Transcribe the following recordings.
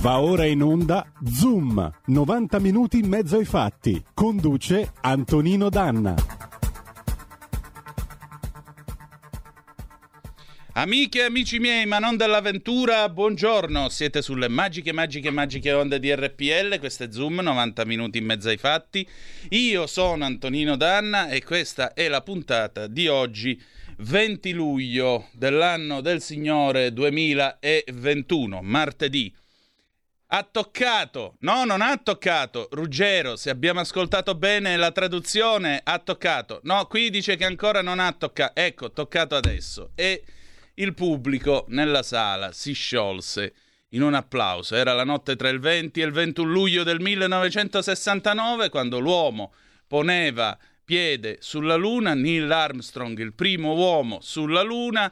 Va ora in onda Zoom, 90 minuti in mezzo ai fatti. Conduce Antonino Danna. Amiche e amici miei, ma non dell'avventura, buongiorno. Siete sulle magiche, magiche, magiche onde di RPL. Questo è Zoom, 90 minuti in mezzo ai fatti. Io sono Antonino Danna e questa è la puntata di oggi, 20 luglio dell'anno del Signore 2021, martedì. Ha toccato, no, non ha toccato. Ruggero, se abbiamo ascoltato bene la traduzione, ha toccato. No, qui dice che ancora non ha toccato. Ecco, toccato adesso. E il pubblico nella sala si sciolse in un applauso. Era la notte tra il 20 e il 21 luglio del 1969, quando l'uomo poneva piede sulla Luna, Neil Armstrong, il primo uomo sulla Luna,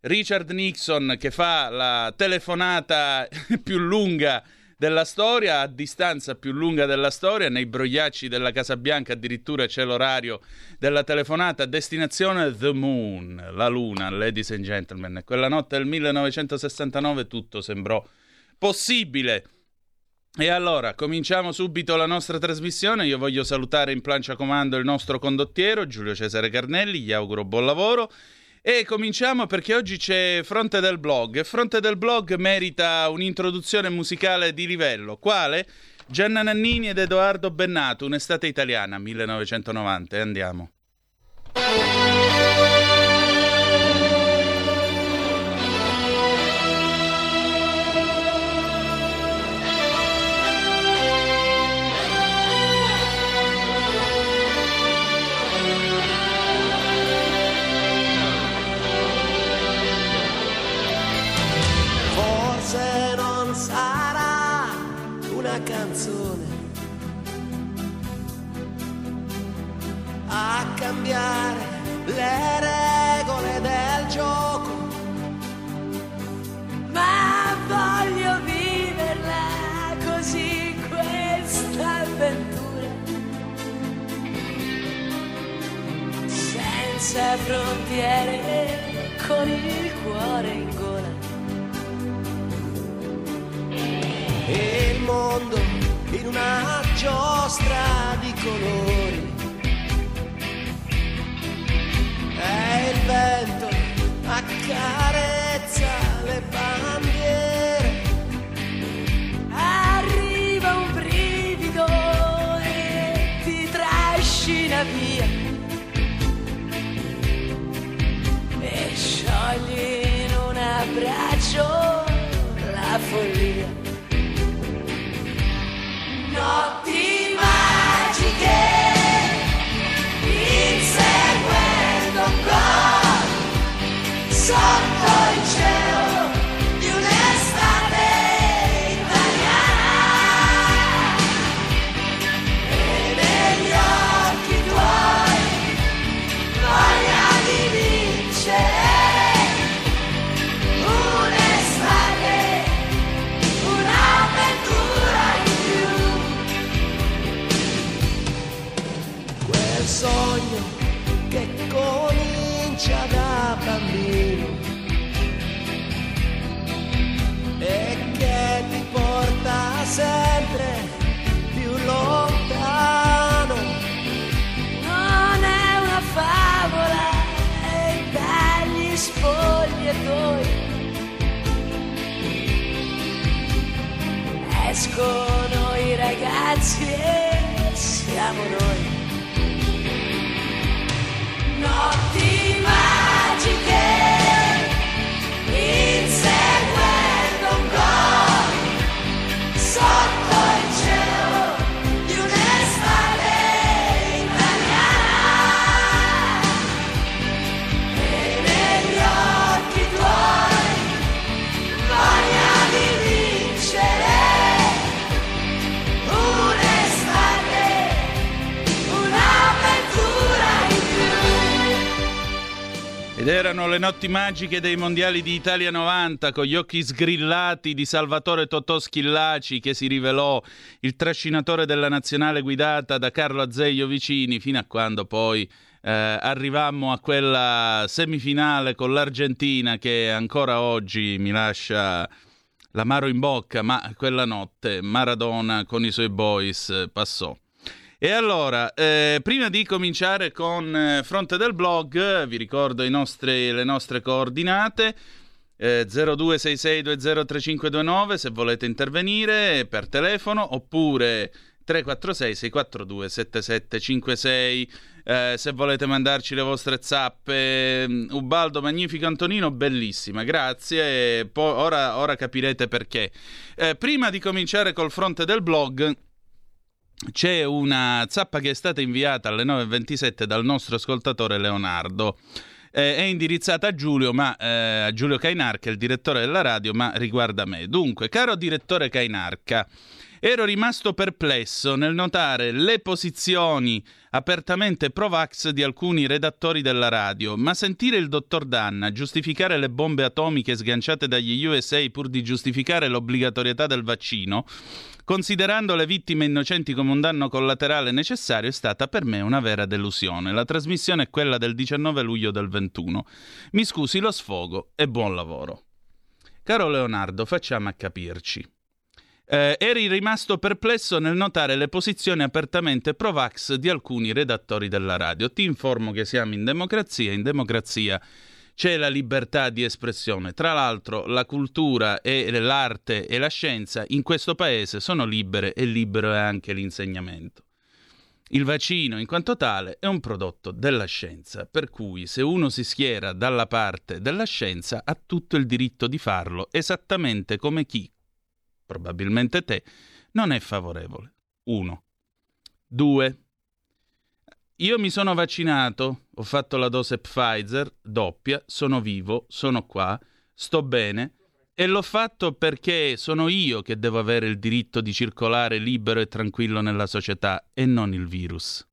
Richard Nixon che fa la telefonata più lunga della storia, a distanza più lunga della storia, nei brogliacci della Casa Bianca addirittura c'è l'orario della telefonata, destinazione The Moon, la Luna, ladies and gentlemen. Quella notte del 1969 tutto sembrò possibile. E allora, cominciamo subito la nostra trasmissione. Io voglio salutare in plancia comando il nostro condottiero, Giulio Cesare Carnelli, gli auguro buon lavoro e cominciamo perché oggi c'è Fronte del Blog Fronte del Blog merita un'introduzione musicale di livello. Quale? Gianna Nannini ed Edoardo Bennato, un'estate italiana 1990. E andiamo. A cambiare le regole del gioco, ma voglio viverla così questa avventura, senza frontiere, con il cuore in gola. e il mondo in una giostra di colori. E il vento le bandiere. Arriva un brivido e ti trascina via. E sciogli in un abbraccio la follia notti strong. Escono i ragazzi e siamo noi. Ed erano le notti magiche dei mondiali di Italia 90 con gli occhi sgrillati di Salvatore Totò Schillaci che si rivelò il trascinatore della nazionale guidata da Carlo Azeglio Vicini fino a quando poi eh, arrivammo a quella semifinale con l'Argentina che ancora oggi mi lascia l'amaro in bocca, ma quella notte Maradona con i suoi boys passò. E allora, eh, prima di cominciare con eh, Fronte del Blog, vi ricordo nostri, le nostre coordinate. Eh, 0266203529 se volete intervenire per telefono oppure 346 642 7756 eh, se volete mandarci le vostre zappe mm, Ubaldo magnifico Antonino bellissima grazie poi ora, ora capirete perché eh, prima di cominciare col fronte del blog c'è una zappa che è stata inviata alle 9.27 dal nostro ascoltatore Leonardo. Eh, è indirizzata a Giulio, ma, eh, a Giulio Cainarca, il direttore della radio, ma riguarda me. Dunque, caro direttore Cainarca, ero rimasto perplesso nel notare le posizioni apertamente pro-vax di alcuni redattori della radio, ma sentire il dottor Danna giustificare le bombe atomiche sganciate dagli USA pur di giustificare l'obbligatorietà del vaccino Considerando le vittime innocenti come un danno collaterale necessario è stata per me una vera delusione. La trasmissione è quella del 19 luglio del 21. Mi scusi lo sfogo e buon lavoro. Caro Leonardo, facciamo a capirci. Eh, eri rimasto perplesso nel notare le posizioni apertamente pro-vax di alcuni redattori della radio. Ti informo che siamo in democrazia. In democrazia c'è la libertà di espressione. Tra l'altro la cultura e l'arte e la scienza in questo paese sono libere e libero è anche l'insegnamento. Il vaccino in quanto tale è un prodotto della scienza, per cui se uno si schiera dalla parte della scienza ha tutto il diritto di farlo, esattamente come chi, probabilmente te, non è favorevole. 1. 2. Io mi sono vaccinato, ho fatto la dose Pfizer doppia, sono vivo, sono qua, sto bene e l'ho fatto perché sono io che devo avere il diritto di circolare libero e tranquillo nella società e non il virus.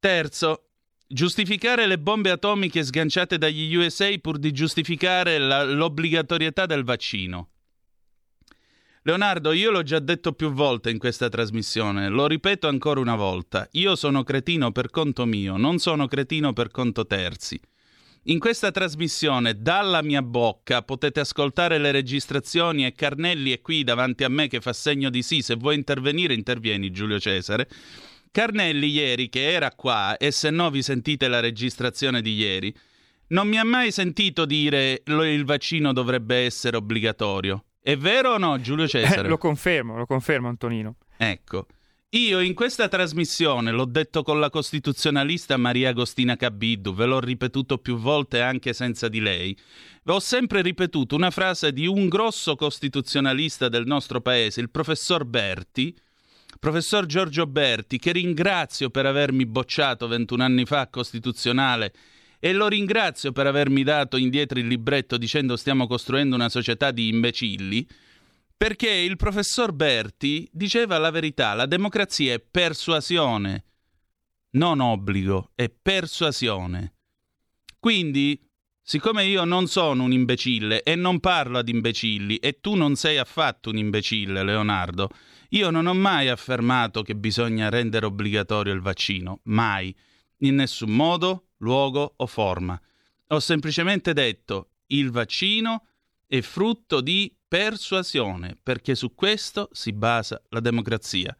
Terzo, giustificare le bombe atomiche sganciate dagli USA pur di giustificare la, l'obbligatorietà del vaccino. Leonardo, io l'ho già detto più volte in questa trasmissione, lo ripeto ancora una volta, io sono cretino per conto mio, non sono cretino per conto terzi. In questa trasmissione, dalla mia bocca, potete ascoltare le registrazioni e Carnelli è qui davanti a me che fa segno di sì, se vuoi intervenire intervieni Giulio Cesare. Carnelli ieri che era qua, e se no vi sentite la registrazione di ieri, non mi ha mai sentito dire il vaccino dovrebbe essere obbligatorio. È vero o no, Giulio Cesare? Eh, lo confermo, lo confermo, Antonino. Ecco. Io in questa trasmissione l'ho detto con la costituzionalista Maria Agostina Cabiddu, ve l'ho ripetuto più volte anche senza di lei. Ho sempre ripetuto una frase di un grosso costituzionalista del nostro paese, il professor Berti, professor Giorgio Berti, che ringrazio per avermi bocciato 21 anni fa costituzionale e lo ringrazio per avermi dato indietro il libretto dicendo stiamo costruendo una società di imbecilli, perché il professor Berti diceva la verità, la democrazia è persuasione, non obbligo, è persuasione. Quindi, siccome io non sono un imbecille e non parlo ad imbecilli e tu non sei affatto un imbecille, Leonardo, io non ho mai affermato che bisogna rendere obbligatorio il vaccino, mai, in nessun modo, luogo o forma. Ho semplicemente detto il vaccino è frutto di persuasione, perché su questo si basa la democrazia.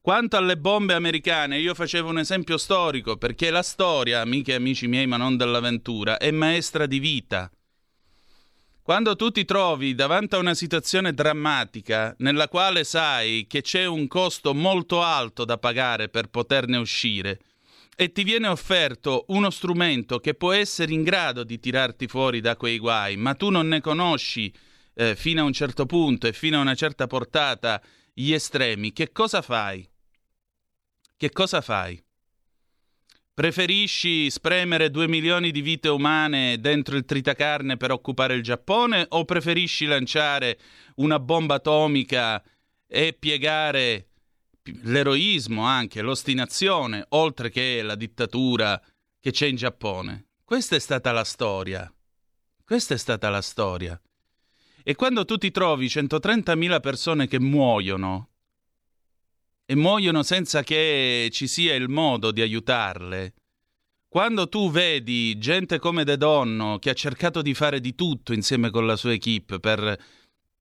Quanto alle bombe americane, io facevo un esempio storico, perché la storia, amiche e amici miei, ma non dell'avventura, è maestra di vita. Quando tu ti trovi davanti a una situazione drammatica nella quale sai che c'è un costo molto alto da pagare per poterne uscire, e ti viene offerto uno strumento che può essere in grado di tirarti fuori da quei guai, ma tu non ne conosci eh, fino a un certo punto e fino a una certa portata gli estremi, che cosa fai? Che cosa fai? Preferisci spremere due milioni di vite umane dentro il tritacarne per occupare il Giappone o preferisci lanciare una bomba atomica e piegare l'eroismo anche, l'ostinazione, oltre che la dittatura che c'è in Giappone. Questa è stata la storia. Questa è stata la storia. E quando tu ti trovi 130.000 persone che muoiono, e muoiono senza che ci sia il modo di aiutarle, quando tu vedi gente come De Donno che ha cercato di fare di tutto insieme con la sua equip per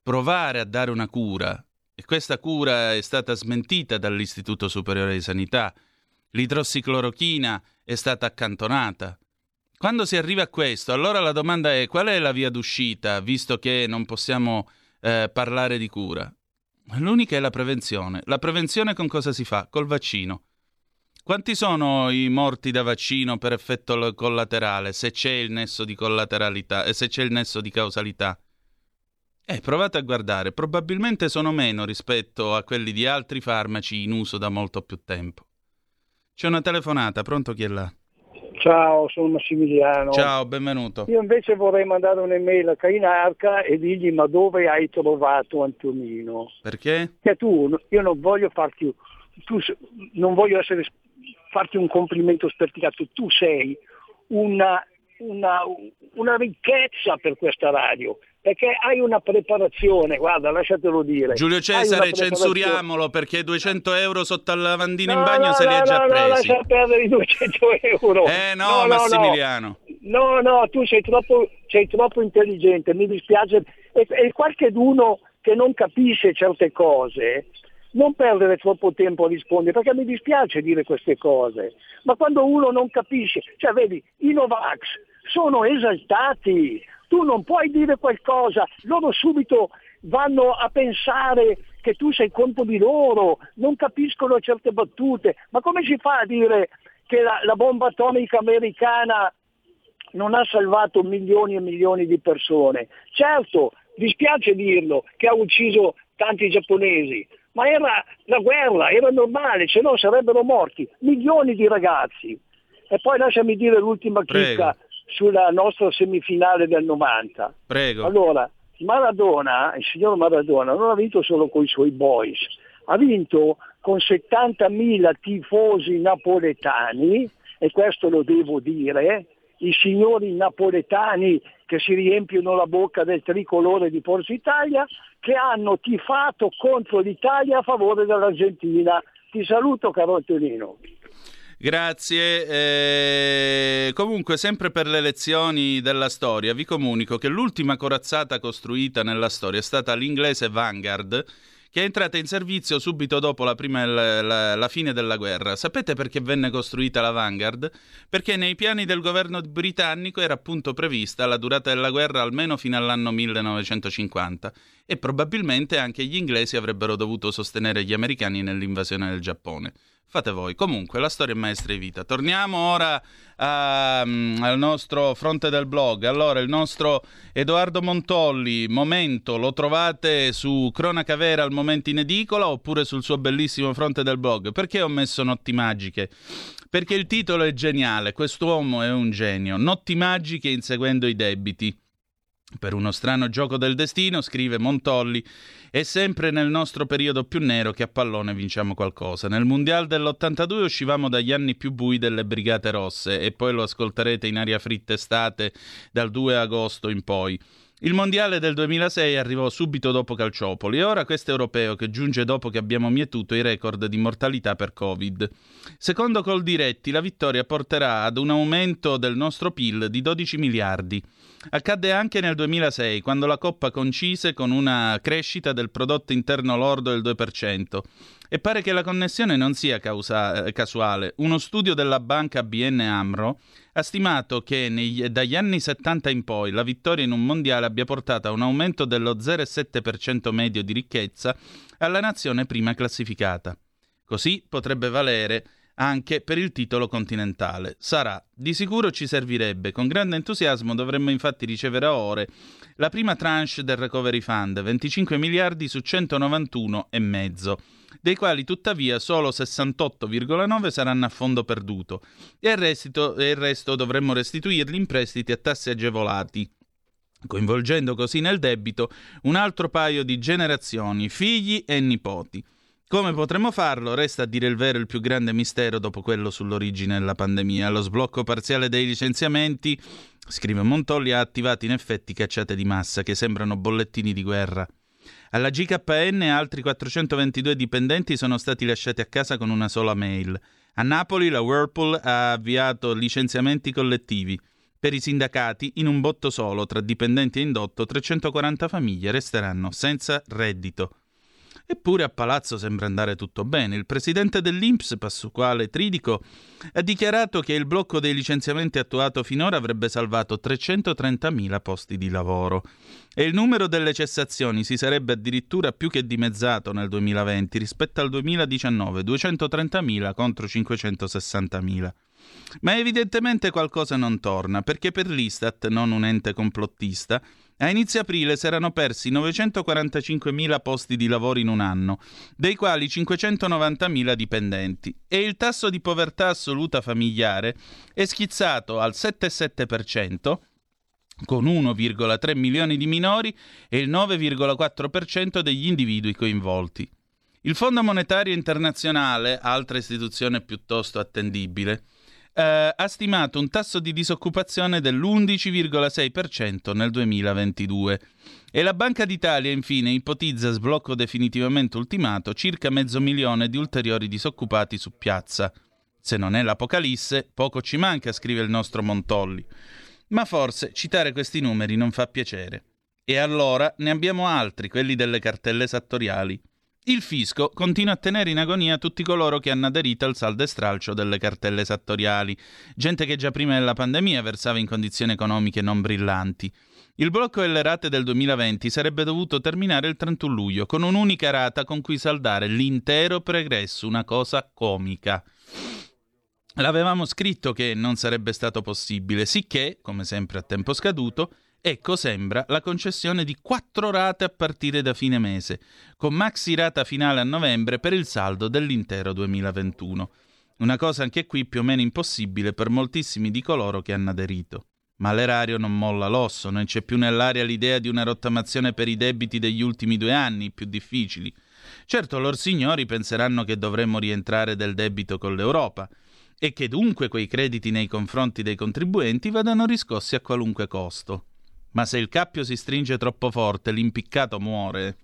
provare a dare una cura, e questa cura è stata smentita dall'Istituto Superiore di Sanità, l'idrossiclorochina è stata accantonata. Quando si arriva a questo, allora la domanda è qual è la via d'uscita, visto che non possiamo eh, parlare di cura? L'unica è la prevenzione. La prevenzione con cosa si fa? Col vaccino. Quanti sono i morti da vaccino per effetto collaterale, se c'è il nesso di collateralità, e eh, se c'è il nesso di causalità? Eh, provate a guardare, probabilmente sono meno rispetto a quelli di altri farmaci in uso da molto più tempo. C'è una telefonata, pronto chi è là? Ciao, sono Massimiliano. Ciao, benvenuto. Io invece vorrei mandare un'email a Cainarca e dirgli ma dove hai trovato Antonino? Perché? Che tu, io non voglio farti, tu, non voglio essere, farti un complimento sperticato, tu sei una, una, una ricchezza per questa radio perché hai una preparazione, guarda, lasciatelo dire. Giulio Cesare, censuriamolo perché 200 euro sotto al lavandino no, in bagno no, se li ha no, già no, presi. No, lascia perdere i 200 euro. Eh no, Massimiliano. No, no, tu sei troppo, sei troppo intelligente, mi dispiace. E, e qualcheduno che non capisce certe cose, non perdere troppo tempo a rispondere, perché mi dispiace dire queste cose. Ma quando uno non capisce, cioè vedi, i Novax sono esaltati, tu non puoi dire qualcosa, loro subito vanno a pensare che tu sei contro di loro, non capiscono certe battute, ma come si fa a dire che la, la bomba atomica americana non ha salvato milioni e milioni di persone? Certo, dispiace dirlo, che ha ucciso tanti giapponesi, ma era la guerra, era normale, se no sarebbero morti milioni di ragazzi. E poi lasciami dire l'ultima chicca, sulla nostra semifinale del 90. Prego. Allora, Maradona, il signor Maradona, non ha vinto solo con i suoi boys, ha vinto con 70.000 tifosi napoletani, e questo lo devo dire, i signori napoletani che si riempiono la bocca del tricolore di Forza Italia, che hanno tifato contro l'Italia a favore dell'Argentina. Ti saluto caro Antonino. Grazie. Eh, comunque, sempre per le lezioni della storia, vi comunico che l'ultima corazzata costruita nella storia è stata l'inglese Vanguard, che è entrata in servizio subito dopo la, prima, la, la, fine della guerra. Sapete perché venne costruita la Vanguard? Perché nei piani del governo britannico era appunto prevista la durata della guerra almeno fino all'anno 1950 e probabilmente anche gli inglesi avrebbero dovuto sostenere gli americani nell'invasione del Giappone. Fate voi. Comunque, la storia è maestra di vita. Torniamo ora a, um, al nostro fronte del blog. Allora, il nostro Edoardo Montolli, Momento, lo trovate su Cronaca Vera al momento in edicola oppure sul suo bellissimo fronte del blog. Perché ho messo Notti Magiche? Perché il titolo è geniale. Quest'uomo è un genio. Notti magiche inseguendo i debiti. Per uno strano gioco del destino, scrive Montolli, è sempre nel nostro periodo più nero che a pallone vinciamo qualcosa. Nel Mondial dell'82 uscivamo dagli anni più bui delle Brigate Rosse e poi lo ascolterete in aria fritta estate dal 2 agosto in poi. Il mondiale del 2006 arrivò subito dopo Calciopoli e ora questo europeo che giunge dopo che abbiamo mietuto i record di mortalità per Covid. Secondo Coldiretti la vittoria porterà ad un aumento del nostro PIL di 12 miliardi. Accadde anche nel 2006, quando la Coppa concise con una crescita del prodotto interno lordo del 2%. E pare che la connessione non sia causa- eh, casuale. Uno studio della banca BN Amro ha stimato che negli, dagli anni 70 in poi la vittoria in un mondiale abbia portato a un aumento dello 0,7% medio di ricchezza alla nazione prima classificata. Così potrebbe valere anche per il titolo continentale. Sarà. Di sicuro ci servirebbe. Con grande entusiasmo dovremmo infatti ricevere a ore la prima tranche del Recovery Fund, 25 miliardi su 191,5 dei quali tuttavia solo 68,9 saranno a fondo perduto e il, resto, e il resto dovremmo restituirli in prestiti a tassi agevolati coinvolgendo così nel debito un altro paio di generazioni, figli e nipoti. Come potremmo farlo? Resta a dire il vero il più grande mistero dopo quello sull'origine della pandemia. Lo sblocco parziale dei licenziamenti, scrive Montolli, ha attivato in effetti cacciate di massa che sembrano bollettini di guerra. Alla GKN altri 422 dipendenti sono stati lasciati a casa con una sola mail. A Napoli la Whirlpool ha avviato licenziamenti collettivi. Per i sindacati, in un botto solo tra dipendenti e indotto, 340 famiglie resteranno senza reddito. Eppure a Palazzo sembra andare tutto bene. Il presidente dell'Inps, Pasquale Tridico, ha dichiarato che il blocco dei licenziamenti attuato finora avrebbe salvato 330.000 posti di lavoro. E il numero delle cessazioni si sarebbe addirittura più che dimezzato nel 2020 rispetto al 2019, 230.000 contro 560.000. Ma evidentemente qualcosa non torna, perché per l'Istat, non un ente complottista, a inizio aprile si erano persi 945.000 posti di lavoro in un anno, dei quali 590.000 dipendenti, e il tasso di povertà assoluta familiare è schizzato al 7,7%, con 1,3 milioni di minori e il 9,4% degli individui coinvolti. Il Fondo Monetario Internazionale, altra istituzione piuttosto attendibile, eh, ha stimato un tasso di disoccupazione dell'11,6% nel 2022 e la Banca d'Italia infine ipotizza sblocco definitivamente ultimato circa mezzo milione di ulteriori disoccupati su piazza. Se non è l'apocalisse, poco ci manca, scrive il nostro Montolli. Ma forse citare questi numeri non fa piacere. E allora ne abbiamo altri, quelli delle cartelle esattoriali. Il fisco continua a tenere in agonia tutti coloro che hanno aderito al saldo e stralcio delle cartelle esattoriali, gente che già prima della pandemia versava in condizioni economiche non brillanti. Il blocco delle rate del 2020 sarebbe dovuto terminare il 31 luglio con un'unica rata con cui saldare l'intero pregresso, una cosa comica. L'avevamo scritto che non sarebbe stato possibile, sicché, come sempre a tempo scaduto, Ecco sembra la concessione di quattro rate a partire da fine mese, con maxi rata finale a novembre per il saldo dell'intero 2021. Una cosa anche qui più o meno impossibile per moltissimi di coloro che hanno aderito. Ma l'erario non molla l'osso, non c'è più nell'aria l'idea di una rottamazione per i debiti degli ultimi due anni, più difficili. Certo, lor signori penseranno che dovremmo rientrare del debito con l'Europa e che dunque quei crediti nei confronti dei contribuenti vadano riscossi a qualunque costo. Ma se il cappio si stringe troppo forte, l'impiccato muore.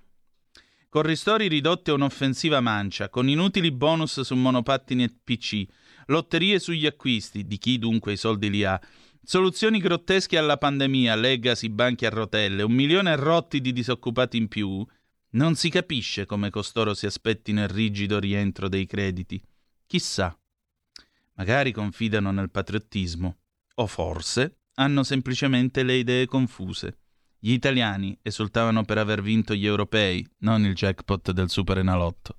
Con ristori ridotti a un'offensiva mancia, con inutili bonus su monopattini e PC, lotterie sugli acquisti, di chi dunque i soldi li ha, soluzioni grottesche alla pandemia, legacy banchi a rotelle, un milione rotti di disoccupati in più, non si capisce come costoro si aspettino il rigido rientro dei crediti. Chissà. Magari confidano nel patriottismo. O forse hanno semplicemente le idee confuse. Gli italiani esultavano per aver vinto gli europei, non il jackpot del Super Enalotto.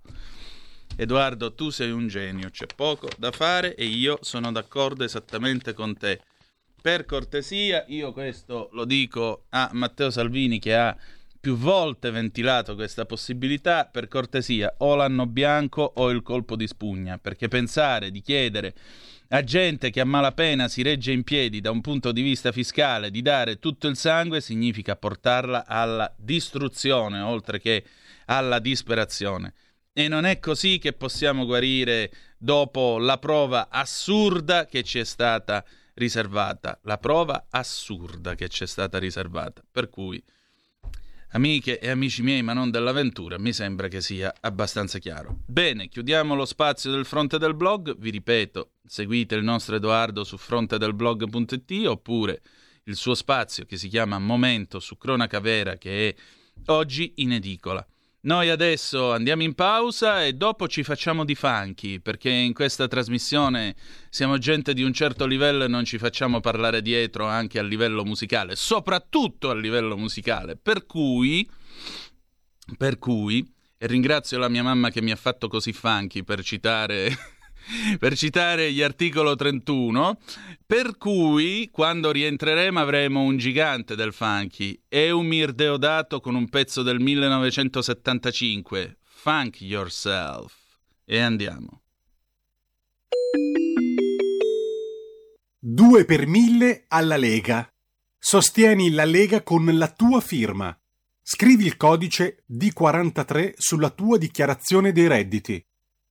Edoardo, tu sei un genio, c'è poco da fare e io sono d'accordo esattamente con te. Per cortesia, io questo lo dico a Matteo Salvini che ha più volte ventilato questa possibilità, per cortesia, o l'anno bianco o il colpo di spugna, perché pensare di chiedere a gente che a malapena si regge in piedi da un punto di vista fiscale di dare tutto il sangue significa portarla alla distruzione oltre che alla disperazione. E non è così che possiamo guarire dopo la prova assurda che ci è stata riservata. La prova assurda che ci è stata riservata. Per cui Amiche e amici miei, ma non dell'avventura, mi sembra che sia abbastanza chiaro. Bene, chiudiamo lo spazio del fronte del blog. Vi ripeto, seguite il nostro Edoardo su frontedelblog.it oppure il suo spazio che si chiama Momento su Cronaca Vera che è oggi in edicola. Noi adesso andiamo in pausa e dopo ci facciamo di funky, perché in questa trasmissione siamo gente di un certo livello e non ci facciamo parlare dietro anche a livello musicale, soprattutto a livello musicale. Per cui, per cui, e ringrazio la mia mamma che mi ha fatto così funky per citare per citare gli articolo 31, per cui quando rientreremo avremo un gigante del funky, Eumir Deodato con un pezzo del 1975, Funk Yourself. E andiamo. 2 per 1000 alla Lega. Sostieni la Lega con la tua firma. Scrivi il codice D43 sulla tua dichiarazione dei redditi.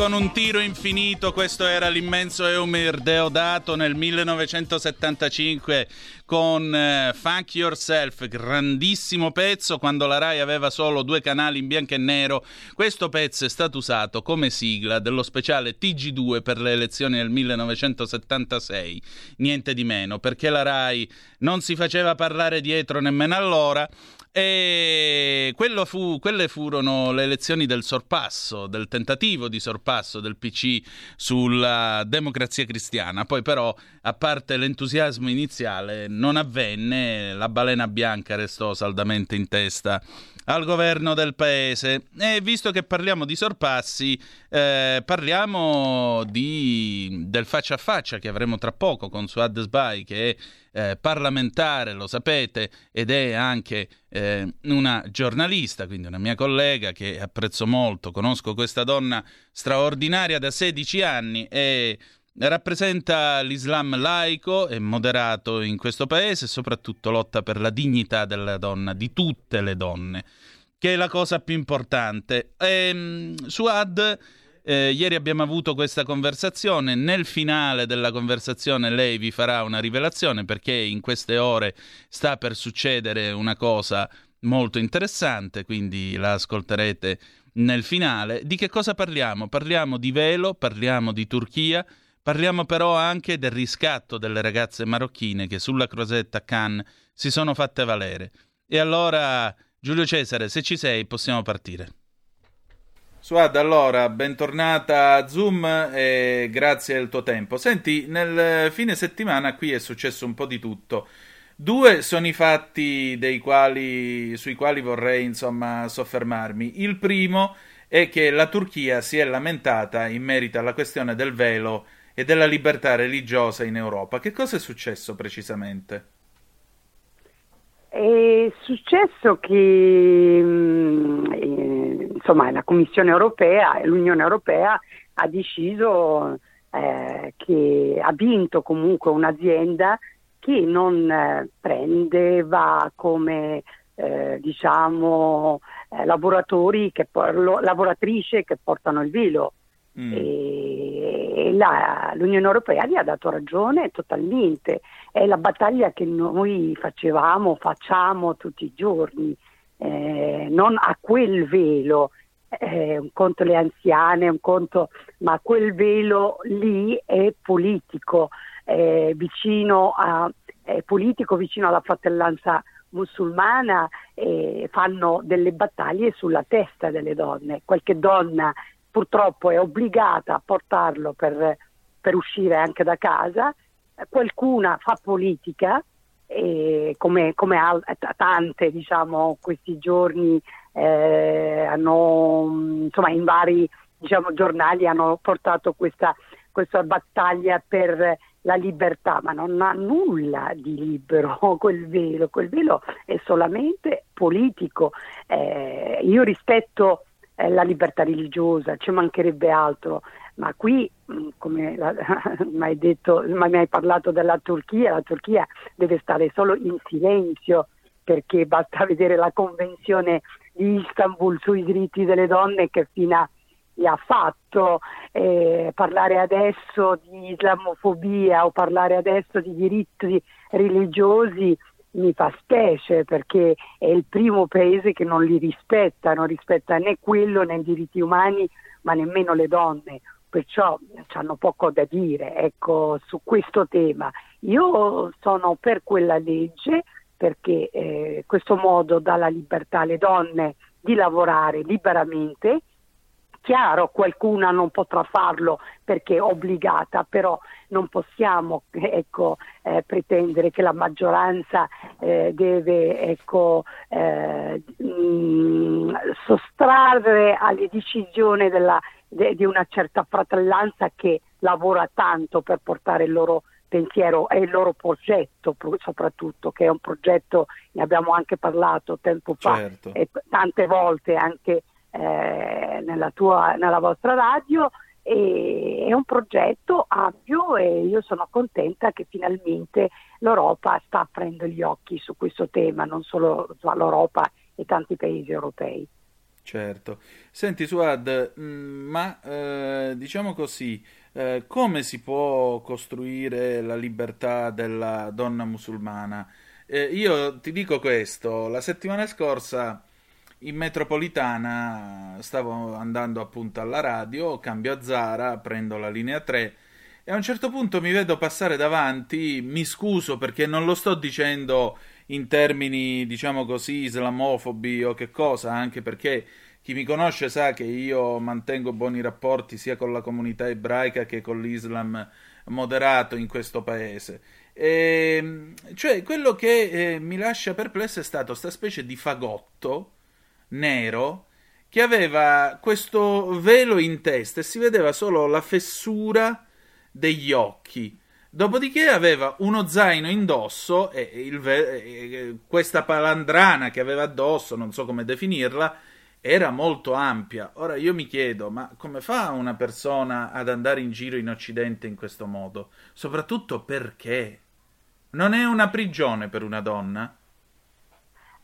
Con un tiro infinito, questo era l'immenso Eumir Deodato nel 1975 con eh, Funk Yourself, grandissimo pezzo quando la RAI aveva solo due canali in bianco e nero. Questo pezzo è stato usato come sigla dello speciale TG2 per le elezioni del 1976, niente di meno, perché la RAI non si faceva parlare dietro nemmeno allora e fu, quelle furono le elezioni del sorpasso, del tentativo di sorpasso del PC sulla democrazia cristiana. Poi però, a parte l'entusiasmo iniziale, non avvenne, la balena bianca restò saldamente in testa al governo del paese. E visto che parliamo di sorpassi, eh, parliamo di, del faccia a faccia che avremo tra poco con Suad Sbai, che è eh, parlamentare, lo sapete, ed è anche eh, una giornalista, quindi una mia collega che apprezzo molto, conosco questa donna straordinaria da 16 anni e rappresenta l'Islam laico e moderato in questo paese e soprattutto lotta per la dignità della donna, di tutte le donne, che è la cosa più importante. E, ehm, Suad eh, ieri abbiamo avuto questa conversazione, nel finale della conversazione lei vi farà una rivelazione perché in queste ore sta per succedere una cosa molto interessante, quindi la ascolterete nel finale. Di che cosa parliamo? Parliamo di velo, parliamo di Turchia, parliamo però anche del riscatto delle ragazze marocchine che sulla crosetta Cannes si sono fatte valere. E allora, Giulio Cesare, se ci sei, possiamo partire. Suad, allora, bentornata a Zoom e grazie del tuo tempo. Senti, nel fine settimana qui è successo un po' di tutto. Due sono i fatti quali, sui quali vorrei insomma soffermarmi. Il primo è che la Turchia si è lamentata in merito alla questione del velo e della libertà religiosa in Europa. Che cosa è successo precisamente? È successo che mm, eh, insomma, la Commissione europea e l'Unione europea ha deciso eh, che ha vinto comunque un'azienda che non eh, prendeva come eh, diciamo eh, lavoratori che, lavoratrici che portano il velo. Mm. E la, l'Unione Europea gli ha dato ragione totalmente. È la battaglia che noi facevamo, facciamo tutti i giorni, eh, non a quel velo, eh, un conto le anziane, un conto, ma quel velo lì è politico, è vicino a, è politico vicino alla fratellanza musulmana e fanno delle battaglie sulla testa delle donne. Qualche donna purtroppo è obbligata a portarlo per, per uscire anche da casa, qualcuna fa politica, come, come al, tante diciamo questi giorni eh, hanno insomma in vari diciamo, giornali hanno portato questa, questa battaglia per la libertà, ma non ha nulla di libero quel velo, quel velo è solamente politico. Eh, io rispetto eh, la libertà religiosa, ci mancherebbe altro, ma qui, mm, come mi hai detto, mi hai parlato della Turchia, la Turchia deve stare solo in silenzio perché basta vedere la convenzione di Istanbul sui diritti delle donne che fino a ha fatto eh, parlare adesso di islamofobia o parlare adesso di diritti religiosi mi fa specie perché è il primo paese che non li rispetta, non rispetta né quello né i diritti umani, ma nemmeno le donne. Perciò hanno poco da dire ecco, su questo tema. Io sono per quella legge perché eh, questo modo dà la libertà alle donne di lavorare liberamente Chiaro, qualcuna non potrà farlo perché è obbligata, però non possiamo ecco, eh, pretendere che la maggioranza eh, deve ecco, eh, mh, mm, sottrarre alle decisioni della, de, di una certa fratellanza che lavora tanto per portare il loro pensiero e il loro progetto soprattutto, che è un progetto, ne abbiamo anche parlato tempo fa certo. e tante volte anche eh, nella, tua, nella vostra radio e è un progetto ampio e io sono contenta che finalmente l'Europa sta aprendo gli occhi su questo tema, non solo l'Europa e tanti paesi europei. Certo. Senti Suad, mm, ma eh, diciamo così, eh, come si può costruire la libertà della donna musulmana? Eh, io ti dico questo, la settimana scorsa in metropolitana stavo andando appunto alla radio, cambio a Zara, prendo la linea 3 e a un certo punto mi vedo passare davanti, mi scuso perché non lo sto dicendo in termini, diciamo così, islamofobi o che cosa, anche perché chi mi conosce sa che io mantengo buoni rapporti sia con la comunità ebraica che con l'Islam moderato in questo paese. E, ehm, cioè, quello che eh, mi lascia perplesso è stato questa specie di fagotto nero che aveva questo velo in testa e si vedeva solo la fessura degli occhi. Dopodiché aveva uno zaino indosso e ve- questa palandrana che aveva addosso, non so come definirla, era molto ampia. Ora io mi chiedo, ma come fa una persona ad andare in giro in Occidente in questo modo? Soprattutto perché? Non è una prigione per una donna?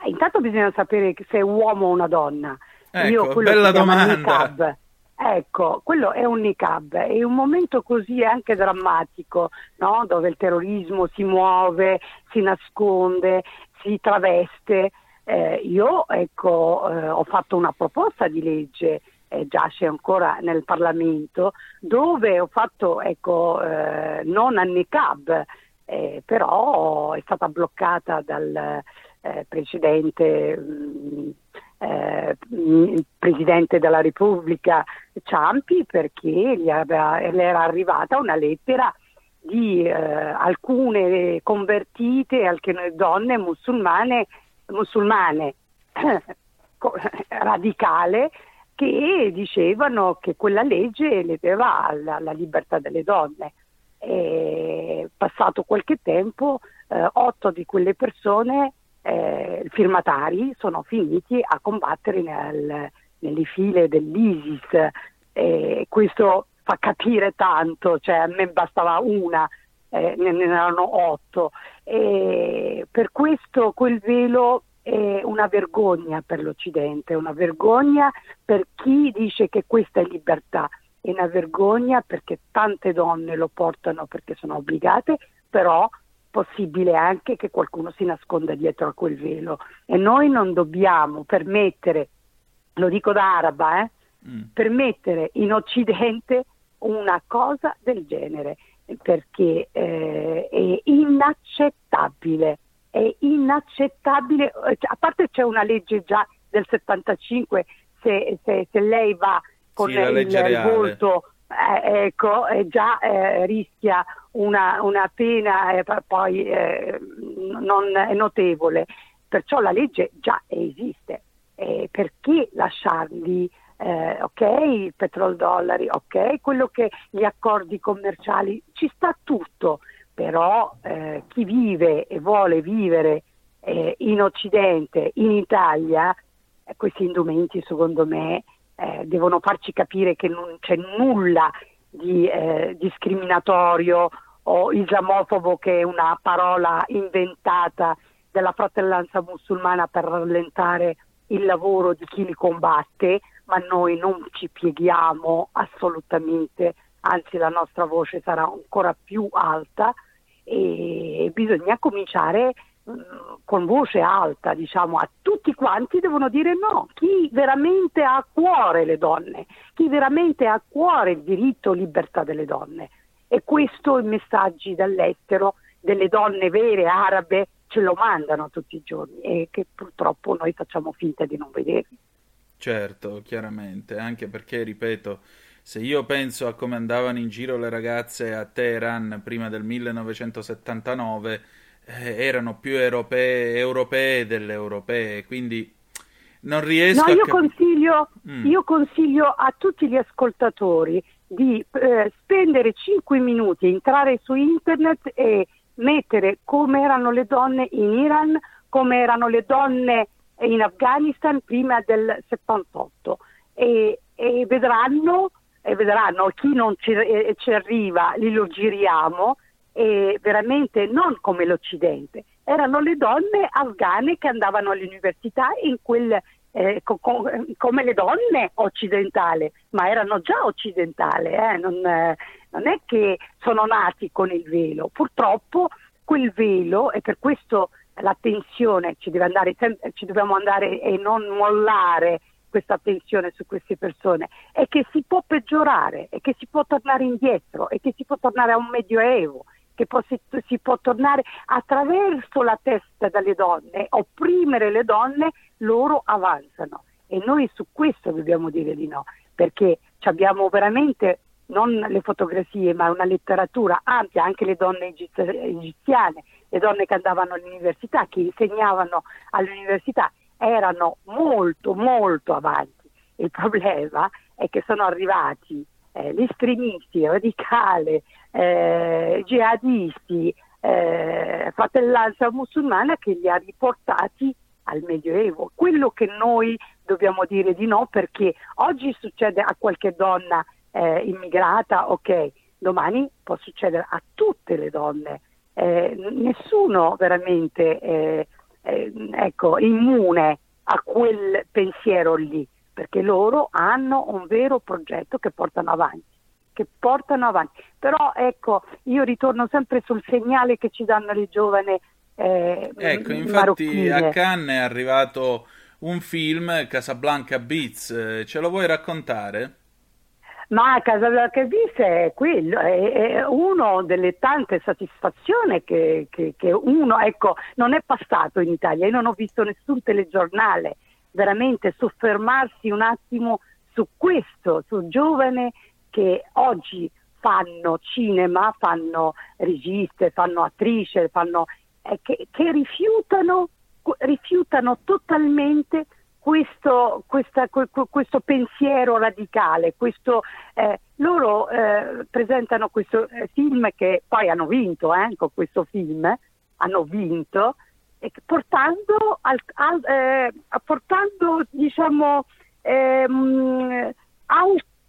Eh, intanto bisogna sapere se è uomo o una donna. Ecco, io, bella domanda. Ecco, quello è un niqab, è un momento così anche drammatico, no? dove il terrorismo si muove, si nasconde, si traveste. Eh, io ecco, eh, ho fatto una proposta di legge, eh, giace ancora nel Parlamento, dove ho fatto ecco, eh, non a niqab, eh, però è stata bloccata dal eh, precedente mm, eh, Presidente della Repubblica Ciampi perché gli, aveva, era arrivata una lettera di eh, alcune convertite, alcune donne musulmane, musulmane radicale che dicevano che quella legge ledeva la, la libertà delle donne. E passato qualche tempo, eh, otto di quelle persone eh, firmatari sono finiti a combattere nel, nelle file dell'ISIS. Eh, questo fa capire tanto, cioè a me bastava una, eh, ne, ne erano otto. E per questo quel velo è una vergogna per l'Occidente, è una vergogna per chi dice che questa è libertà, è una vergogna perché tante donne lo portano perché sono obbligate, però possibile anche che qualcuno si nasconda dietro a quel velo. E noi non dobbiamo permettere, lo dico da araba, eh, mm. permettere in Occidente una cosa del genere perché eh, è inaccettabile, è inaccettabile, a parte c'è una legge già del 75, se, se, se lei va con sì, il, il volto eh, ecco, eh, già eh, rischia una, una pena eh, poi eh, non notevole. Perciò la legge già esiste. perché lasciarli? ok, il petrodollari, ok, quello che gli accordi commerciali, ci sta tutto, però chi vive e vuole vivere in Occidente, in Italia, questi indumenti secondo me eh, devono farci capire che non c'è nulla di eh, discriminatorio o islamofobo che è una parola inventata della fratellanza musulmana per rallentare il lavoro di chi li combatte, ma noi non ci pieghiamo assolutamente, anzi la nostra voce sarà ancora più alta e bisogna cominciare con voce alta, diciamo, a tutti quanti devono dire no. Chi veramente ha a cuore le donne, chi veramente ha a cuore il diritto e libertà delle donne. E questo i messaggi dall'estero delle donne vere arabe ce lo mandano tutti i giorni e che purtroppo noi facciamo finta di non vederli. Certo, chiaramente, anche perché, ripeto, se io penso a come andavano in giro le ragazze a Teheran prima del 1979, eh, erano più europee, europee delle europee, quindi non riesco no, io a consiglio, mm. io consiglio a tutti gli ascoltatori di eh, spendere 5 minuti, entrare su internet e mettere come erano le donne in Iran, come erano le donne in Afghanistan prima del 78 e, e vedranno, e vedranno chi non ci, eh, ci arriva, li lo giriamo e veramente non come l'Occidente, erano le donne afghane che andavano all'università quel eh, co- co- come le donne occidentali, ma erano già occidentali, eh? non, eh, non è che sono nati con il velo. Purtroppo quel velo, e per questo l'attenzione ci, deve andare, ci dobbiamo andare e non mollare questa attenzione su queste persone, è che si può peggiorare, è che si può tornare indietro, è che si può tornare a un medioevo, che può, si, si, può tornare attraverso la testa delle donne, opprimere le donne, loro avanzano. E noi su questo dobbiamo dire di no, perché abbiamo veramente non le fotografie, ma una letteratura ampia, anche le donne egiziane, le donne che andavano all'università, che insegnavano all'università, erano molto, molto avanti. Il problema è che sono arrivati eh, estremisti, radicali, eh, jihadisti, eh, fratellanza musulmana che li ha riportati al Medioevo. Quello che noi dobbiamo dire di no perché oggi succede a qualche donna eh, immigrata, ok, domani può succedere a tutte le donne. Eh, nessuno veramente è eh, ecco, immune a quel pensiero lì perché loro hanno un vero progetto che portano avanti che portano avanti. Però ecco, io ritorno sempre sul segnale che ci danno le giovani. Eh, ecco, infatti a Cannes è arrivato un film, Casablanca Beats, eh, ce lo vuoi raccontare? Ma Casablanca Beats è quello, è, è una delle tante soddisfazioni che, che, che uno, ecco, non è passato in Italia, io non ho visto nessun telegiornale veramente soffermarsi un attimo su questo, su giovane che oggi fanno cinema, fanno registe, fanno attrice, fanno, eh, che, che rifiutano, rifiutano, totalmente questo, questa, questo, pensiero radicale. Questo, eh, loro eh, presentano questo eh, film che poi hanno vinto eh, con questo film, hanno vinto, portando, al, al, eh, portando diciamo, ehm,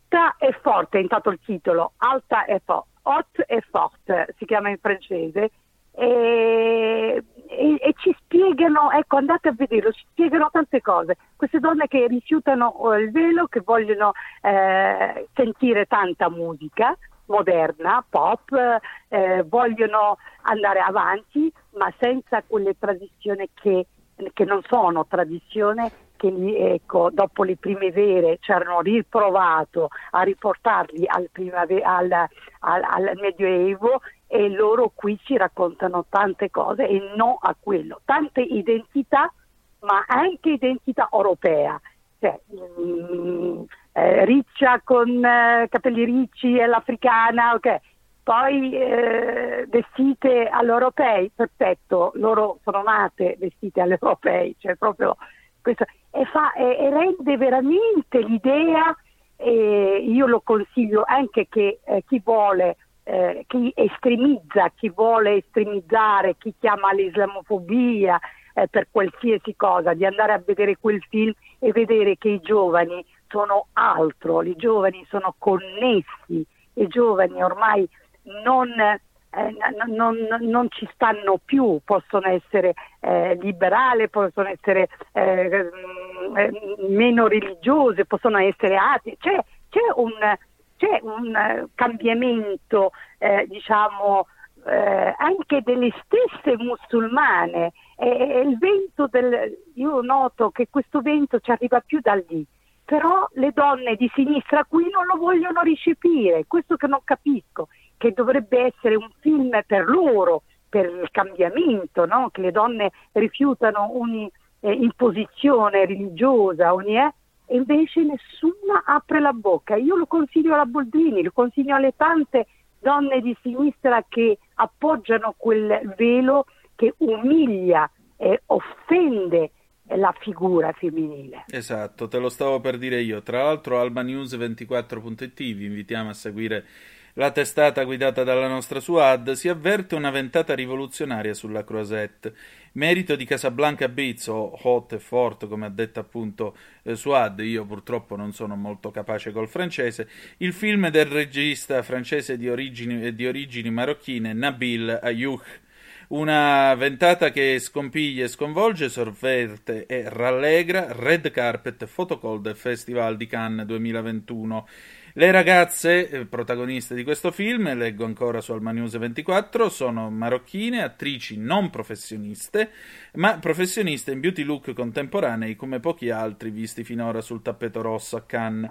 alta e forte, intanto il titolo, alta e forte, hot e forte si chiama in francese, e, e, e, ci spiegano, ecco andate a vederlo, ci spiegano tante cose. Queste donne che rifiutano il velo, che vogliono eh, sentire tanta musica, moderna, pop, eh, vogliono andare avanti, ma senza quelle tradizioni che, che non sono tradizioni che ecco, dopo le primavere ci hanno riprovato a riportarli al, primave- al, al, al, Medioevo e loro qui ci raccontano tante cose e no a quello, tante identità, ma anche identità europea. Cioè, mm, eh, riccia con eh, capelli ricci e l'africana, ok. Poi eh, vestite all'europei, perfetto, loro sono nate vestite all'europei, cioè proprio questo, e, fa, e, e rende veramente l'idea, e io lo consiglio anche che eh, chi vuole, eh, chi estremizza, chi vuole estremizzare, chi chiama l'islamofobia eh, per qualsiasi cosa, di andare a vedere quel film e vedere che i giovani sono altro, i giovani sono connessi, i giovani ormai non, eh, non, non ci stanno più, possono essere eh, liberali, possono essere eh, mm, meno religiose, possono essere atei, c'è, c'è, un, c'è un, cambiamento eh, diciamo eh, anche delle stesse musulmane. E, il vento del, io noto che questo vento ci arriva più da lì però le donne di sinistra qui non lo vogliono ricepire, questo che non capisco, che dovrebbe essere un film per loro, per il cambiamento, no? che le donne rifiutano ogni eh, imposizione religiosa, ogni, eh? e invece nessuna apre la bocca. Io lo consiglio alla Boldrini, lo consiglio alle tante donne di sinistra che appoggiano quel velo che umilia e offende la figura femminile. Esatto, te lo stavo per dire io. Tra l'altro albanews24.it vi invitiamo a seguire la testata guidata dalla nostra Suad, si avverte una ventata rivoluzionaria sulla Croisette. Merito di Casablanca Beats o Hot e Fort, come ha detto appunto eh, Suad, io purtroppo non sono molto capace col francese, il film del regista francese di origini, di origini marocchine Nabil Ayoub Una ventata che scompiglia e sconvolge, sovverte e rallegra Red Carpet Photocall del Festival di Cannes 2021. Le ragazze eh, protagoniste di questo film, leggo ancora su Alma News 24, sono marocchine, attrici non professioniste, ma professioniste in beauty look contemporanei come pochi altri visti finora sul tappeto rosso a Cannes.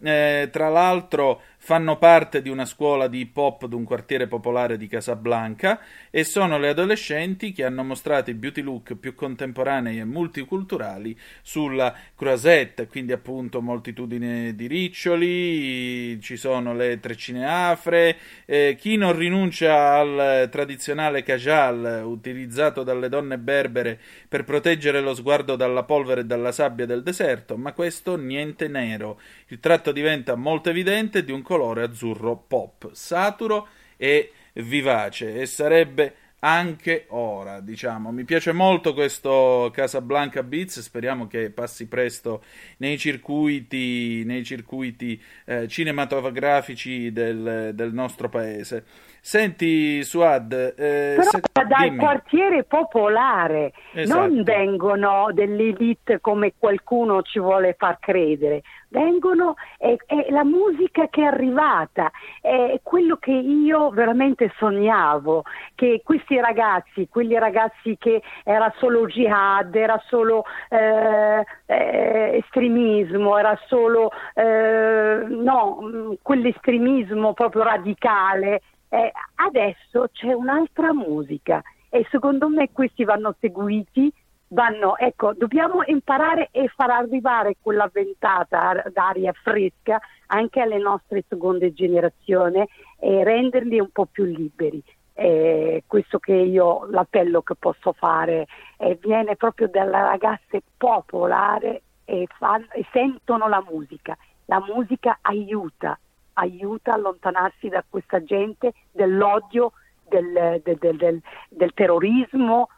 Eh, tra l'altro fanno parte di una scuola di hip hop d'un quartiere popolare di Casablanca e sono le adolescenti che hanno mostrato i beauty look più contemporanei e multiculturali sulla Croisette, quindi appunto moltitudine di riccioli, ci sono le treccine afre, eh, chi non rinuncia al tradizionale cajal utilizzato dalle donne berbere per proteggere lo sguardo dalla polvere e dalla sabbia del deserto, ma questo niente nero. Il tratto l'effetto diventa molto evidente di un colore azzurro pop, saturo e vivace e sarebbe anche ora, diciamo. Mi piace molto questo Casablanca Beats, speriamo che passi presto nei circuiti, nei circuiti eh, cinematografici del, del nostro paese. Senti, Suad, eh, però se... dal dimmi. quartiere popolare Esatto. non vengono dell'elite come qualcuno ci vuole far credere, vengono è, è la musica che è arrivata, è quello che io veramente sognavo, che questi ragazzi, quegli ragazzi che era solo jihad, era solo eh, eh, estremismo, era solo eh, no, mh, quell'estremismo proprio radicale. Eh, adesso c'è un'altra musica e secondo me questi vanno seguiti, vanno, ecco, dobbiamo imparare e far arrivare quella ventata d'aria fresca anche alle nostre seconde generazioni e renderli un po' più liberi. Eh, questo che io l'appello che posso fare eh, viene proprio dalle ragazze popolari e, fan- e sentono la musica. La musica aiuta, aiuta a allontanarsi da questa gente dell'odio, del, del- del- del- terrorismo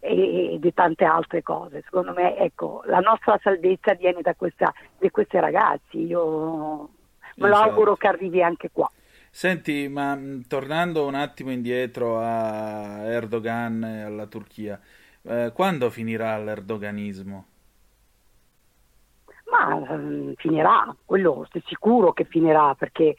e di tante altre cose. Secondo me, ecco, la nostra salvezza viene da questa, di questi ragazzi. Io me lo Esatto. auguro che arrivi anche qua. Senti, ma mh, tornando un attimo indietro a Erdogan e alla Turchia, eh, quando finirà l'erdoganismo? Ma ehm, finirà, quello è sicuro che finirà perché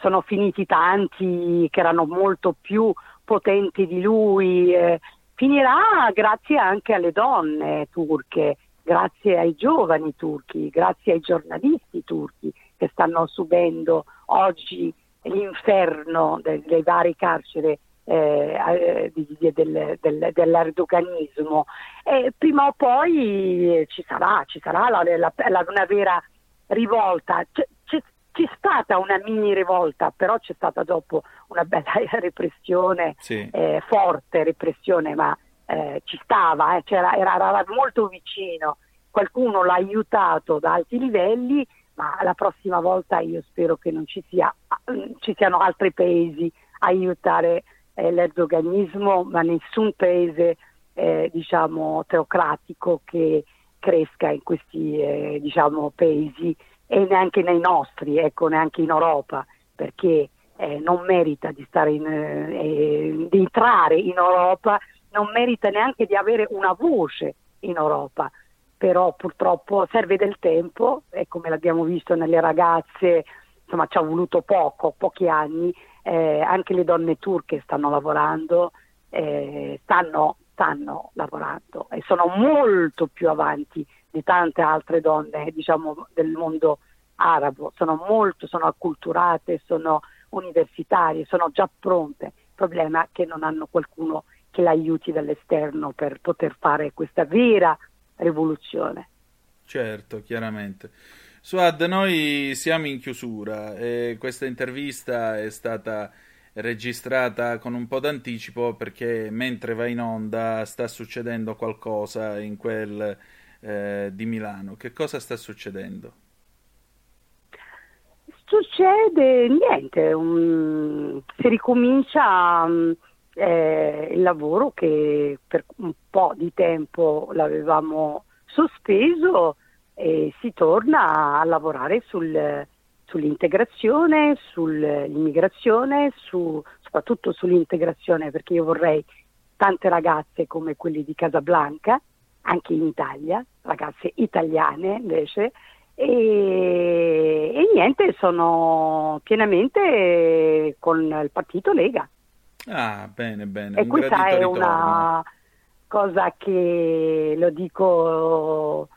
sono finiti tanti che erano molto più potenti di lui. eh, finirà grazie anche alle donne turche, grazie ai giovani turchi, grazie ai giornalisti turchi che stanno subendo oggi l'inferno de- delle varie carceri eh, di- del- del- dell'erdoganismo. E prima o poi eh, ci sarà, ci sarà la- la- la- una vera rivolta. C'è, c'è- c'è stata una mini rivolta, però c'è stata dopo una bella repressione, Sì. eh, forte repressione, ma eh, ci stava, eh, c'era- era, era molto vicino. Qualcuno l'ha aiutato da alti livelli, ma la prossima volta io spero che non ci, sia, ci siano altri paesi a aiutare eh, l'erdoganismo, ma nessun paese eh, diciamo teocratico che cresca in questi eh, diciamo, paesi e neanche nei nostri, ecco, neanche in Europa, perché eh, non merita di, stare in, eh, di entrare in Europa, non merita neanche di avere una voce in Europa. Però purtroppo serve del tempo e come l'abbiamo visto nelle ragazze, insomma ci ha voluto poco, pochi anni, eh, anche le donne turche stanno lavorando, eh, stanno, stanno lavorando e sono molto più avanti di tante altre donne diciamo, del mondo arabo, sono molto, sono acculturate, sono universitarie, sono già pronte. Il problema è che non hanno qualcuno che l'aiuti dall'esterno per poter fare questa vera rivoluzione. Certo, chiaramente. Suad, noi siamo in chiusura e questa intervista è stata registrata con un po' d'anticipo perché mentre va in onda sta succedendo qualcosa in quel eh, di Milano. Che cosa sta succedendo? Succede niente, um, si ricomincia um, eh, il lavoro che per un po' di tempo l'avevamo sospeso e si torna a lavorare sul, sull'integrazione, sull'immigrazione, su, soprattutto sull'integrazione perché io vorrei tante ragazze come quelle di Casablanca, anche in Italia, ragazze italiane invece, e, e niente, sono pienamente con il partito Lega. Ah, bene, bene. E un questa è ritorno. una cosa che lo dico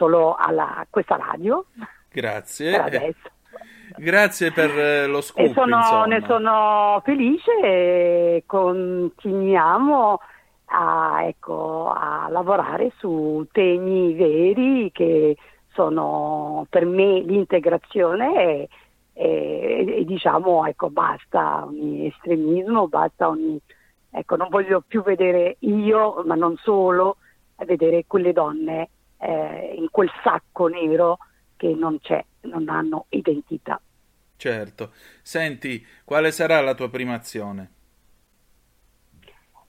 solo alla questa radio Grazie. per adesso. Grazie per eh, lo scoop, sono- ne sono felice e continuiamo a, ecco, a lavorare su temi veri che sono per me l'integrazione e, e- e diciamo ecco basta ogni estremismo, basta ogni ecco non voglio più vedere io ma non solo vedere quelle donne eh, in quel sacco nero che non c'è, non hanno identità. Certo. Senti, quale sarà la tua prima azione?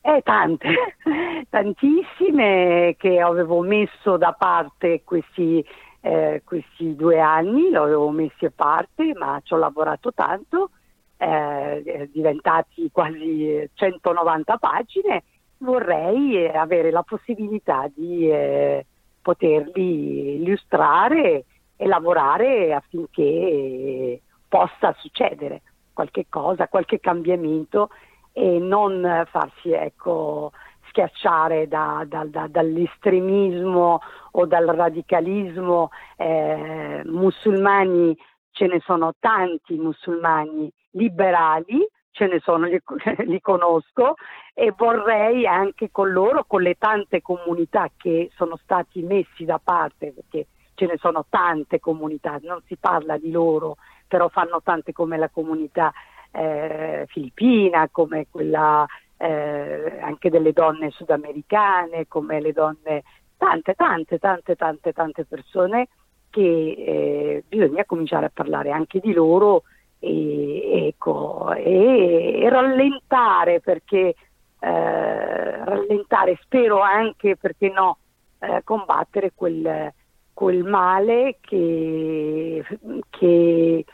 Eh, tante, tantissime che avevo messo da parte questi, eh, questi due anni, li avevo messi a parte, ma ci ho lavorato tanto, eh, eh, diventati quasi 190 pagine. Vorrei eh, avere la possibilità di eh, poterli illustrare e lavorare affinché possa succedere qualche cosa, qualche cambiamento e non farsi ecco, schiacciare da- da- da- dall'estremismo o dal radicalismo. Eh, musulmani ce ne sono tanti musulmani liberali, ce ne sono, li, li conosco e vorrei anche con loro, con le tante comunità che sono stati messi da parte, perché ce ne sono tante comunità, non si parla di loro, però fanno tante come la comunità eh, filippina, come quella eh, anche delle donne sudamericane, come le donne, tante, tante, tante, tante, tante persone che eh, bisogna cominciare a parlare anche di loro e, ecco, e, e rallentare perché eh, rallentare, spero anche perché no, eh, combattere quel, quel male che, che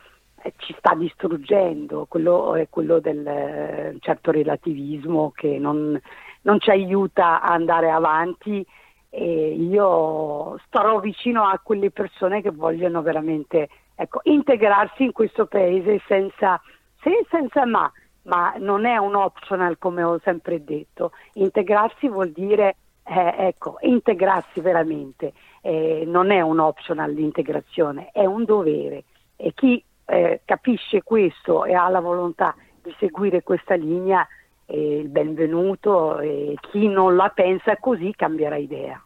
ci sta distruggendo, quello è quello del eh, certo relativismo che non, non ci aiuta a andare avanti. E io starò vicino a quelle persone che vogliono veramente ecco, integrarsi in questo paese senza, se, senza ma, ma non è un optional come ho sempre detto, integrarsi vuol dire eh, ecco, integrarsi veramente, eh, non è un optional l'integrazione, è un dovere. E chi eh, capisce questo e ha la volontà di seguire questa linea è il benvenuto e chi non la pensa così cambierà idea.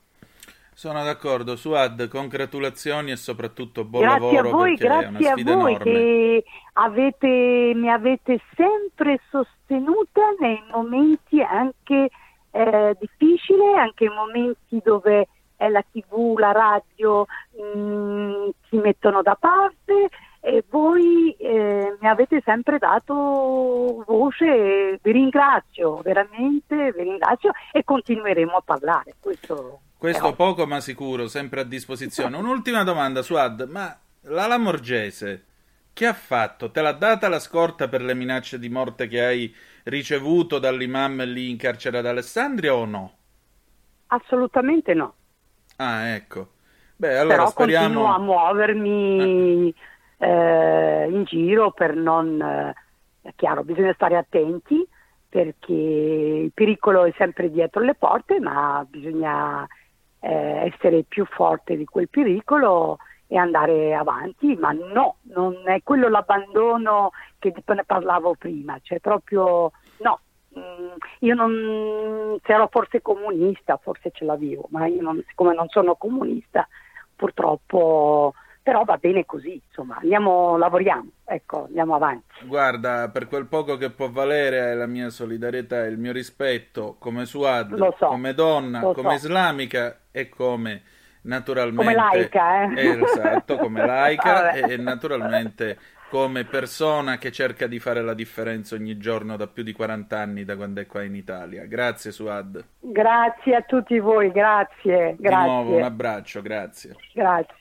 Sono d'accordo, Suad, congratulazioni e soprattutto buon grazie lavoro a voi, perché è una grazie a sfida voi enorme. che avete, mi avete sempre sostenuta nei momenti anche eh, difficili, anche in momenti dove è la tv, la radio mh, si mettono da parte e voi eh, mi avete sempre dato voce, e vi ringrazio, veramente vi ringrazio e continueremo a parlare. Questo Questo però- poco ma sicuro, sempre a disposizione. Un'ultima domanda, Suad, ma la Lamorgese che ha fatto? Te l'ha data la scorta per le minacce di morte che hai ricevuto dall'imam lì in carcere ad Alessandria o no? Assolutamente no. Ah, ecco. Beh, allora però speriamo... continuo a muovermi eh, in giro per non eh, è chiaro bisogna stare attenti perché il pericolo è sempre dietro le porte ma bisogna eh, essere più forte di quel pericolo e andare avanti ma no non è quello l'abbandono che ne parlavo prima cioè proprio no. Mm, io non se ero forse comunista forse ce l'avevo ma io non, siccome non sono comunista purtroppo però va bene così insomma andiamo lavoriamo ecco andiamo avanti Guarda, per quel poco che può valere la mia solidarietà e il mio rispetto come Suad, so, come donna, come so. islamica e come naturalmente... Come laica, eh? Esatto, come laica e, e naturalmente come persona che cerca di fare la differenza ogni giorno da più di 40 anni da quando è qua in Italia. Grazie Suad. grazie a tutti voi grazie Di nuovo un grazie abbraccio, grazie. grazie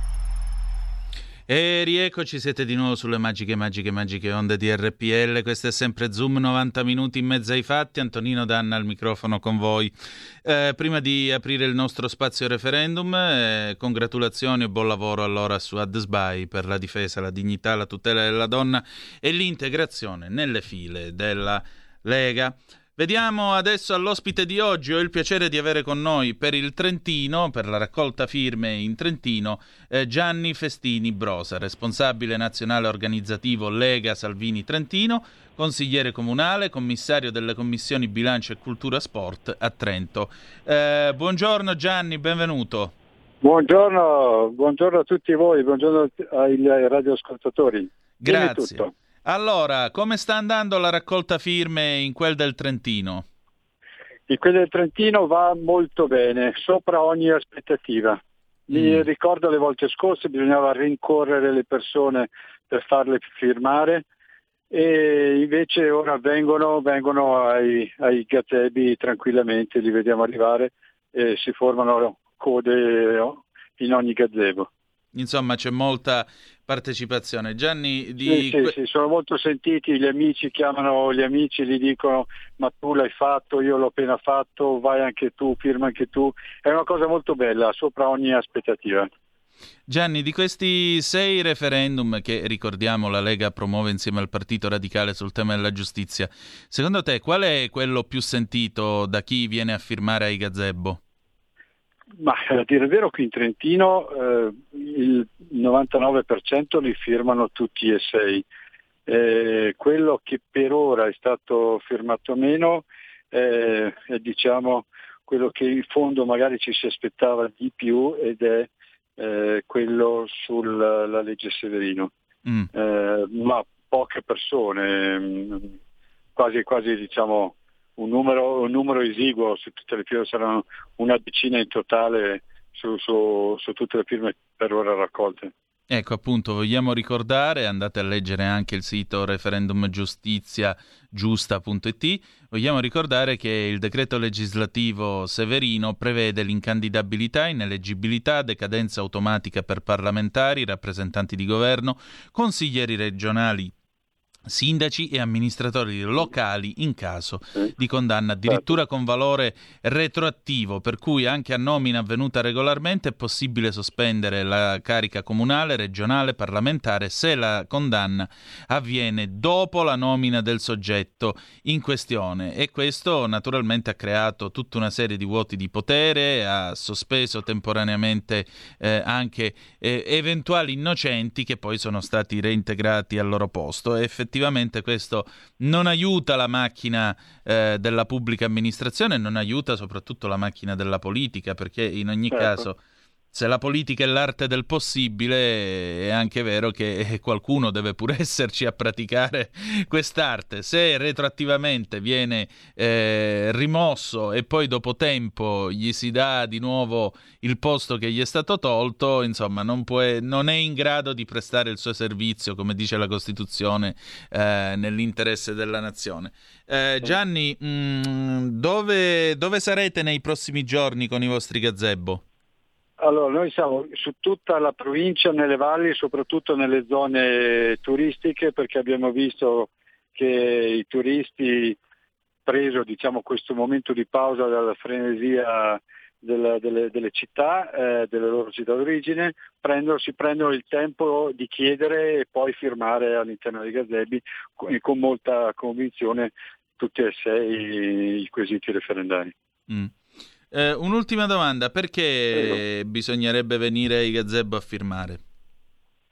E rieccoci, siete di nuovo sulle magiche, magiche, magiche onde di RPL. Questo è sempre Zoom, 90 minuti in mezzo ai fatti. Antonino Danna al microfono con voi. Eh, prima di aprire il nostro spazio referendum, eh, congratulazioni e buon lavoro allora su Adsby per la difesa, la dignità, la tutela della donna e l'integrazione nelle file della Lega. Vediamo adesso all'ospite di oggi. Ho il piacere di avere con noi per il Trentino, per la raccolta firme in Trentino, eh, Gianni Festini Brosa, responsabile nazionale organizzativo Lega Salvini Trentino, consigliere comunale, commissario delle commissioni bilancio e cultura sport a Trento. Eh, buongiorno Gianni, benvenuto. Buongiorno, buongiorno a tutti voi, buongiorno ai radioascoltatori. Grazie. Allora, come sta andando la raccolta firme in quel del Trentino? In quello del Trentino va molto bene, sopra ogni aspettativa. Mi Mm. ricordo le volte scorse bisognava rincorrere le persone per farle firmare e invece ora vengono, vengono ai, ai gazebi tranquillamente, li vediamo arrivare e si formano code in ogni gazebo. Insomma, c'è molta partecipazione. Gianni, di Sì, sì, sì, sono molto sentiti, gli amici chiamano gli amici, gli dicono ma tu l'hai fatto, io l'ho appena fatto, vai anche tu, firma anche tu. È una cosa molto bella, sopra ogni aspettativa. Gianni, di questi sei referendum che ricordiamo la Lega promuove insieme al Partito Radicale sul tema della giustizia, secondo te qual è quello più sentito da chi viene a firmare ai gazebo? Ma a dire il vero qui in Trentino eh, il 99% li firmano tutti e sei. Eh, quello che per ora è stato firmato meno eh, è diciamo quello che in fondo magari ci si aspettava di più ed è eh, quello sulla legge Severino. Mm. Eh, ma poche persone, mh, quasi, quasi diciamo un numero, un numero esiguo su tutte le firme, saranno una decina in totale su, su- su tutte le firme per ora raccolte. Ecco, appunto, vogliamo ricordare, andate a leggere anche il sito referendumgiustiziagiusta.it, vogliamo ricordare che il decreto legislativo Severino prevede l'incandidabilità, ineleggibilità, decadenza automatica per parlamentari, rappresentanti di governo, consiglieri regionali sindaci e amministratori locali in caso di condanna, addirittura con valore retroattivo, per cui anche a nomina avvenuta regolarmente è possibile sospendere la carica comunale, regionale, parlamentare se la condanna avviene dopo la nomina del soggetto in questione. E questo naturalmente ha creato tutta una serie di vuoti di potere, ha sospeso temporaneamente eh, anche eh, eventuali innocenti che poi sono stati reintegrati al loro posto. E effettivamente questo non aiuta la macchina eh, della pubblica amministrazione, non aiuta soprattutto la macchina della politica, perché in ogni certo. caso se la politica è l'arte del possibile, è anche vero che qualcuno deve pure esserci a praticare quest'arte. Se retroattivamente viene eh, rimosso e poi dopo tempo gli si dà di nuovo il posto che gli è stato tolto, insomma, non, può, non è in grado di prestare il suo servizio, come dice la Costituzione, eh, nell'interesse della nazione. Eh, Gianni, mh, mm, dove, dove sarete nei prossimi giorni con i vostri gazebo? Allora, noi siamo su tutta la provincia, nelle valli, soprattutto nelle zone turistiche, perché abbiamo visto che i turisti, preso diciamo, questo momento di pausa dalla frenesia della, delle, delle, città, eh, delle loro città d'origine, prendono, si prendono il tempo di chiedere e poi firmare all'interno dei gazebi con, con molta convinzione tutti e sei i quesiti referendari. Mm. Eh, un'ultima domanda, perché bisognerebbe venire ai gazebo a firmare?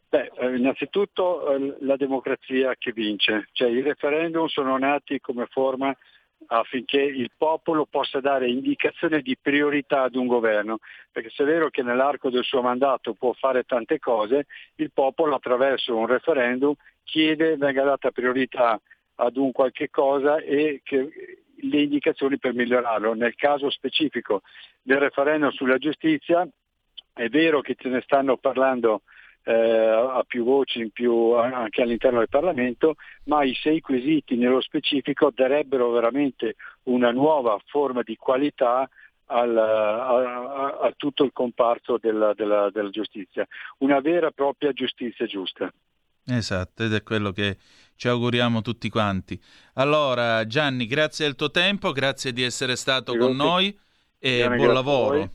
Beh, eh, innanzitutto eh, la democrazia che vince, cioè i referendum sono nati come forma affinché il popolo possa dare indicazione di priorità ad un governo, perché se è vero che nell'arco del suo mandato può fare tante cose, il popolo attraverso un referendum chiede venga data priorità ad un qualche cosa e che le indicazioni per migliorarlo. Nel caso specifico del referendum sulla giustizia è vero che ce ne stanno parlando eh, a più voci più, anche all'interno del Parlamento, ma i sei quesiti nello specifico darebbero veramente una nuova forma di qualità al, a, a, tutto il comparto della, della, della giustizia, una vera e propria giustizia giusta. Esatto, ed è quello che ci auguriamo tutti quanti. Allora, Gianni, grazie del tuo tempo, grazie di essere stato grazie. con noi e Bene, buon lavoro.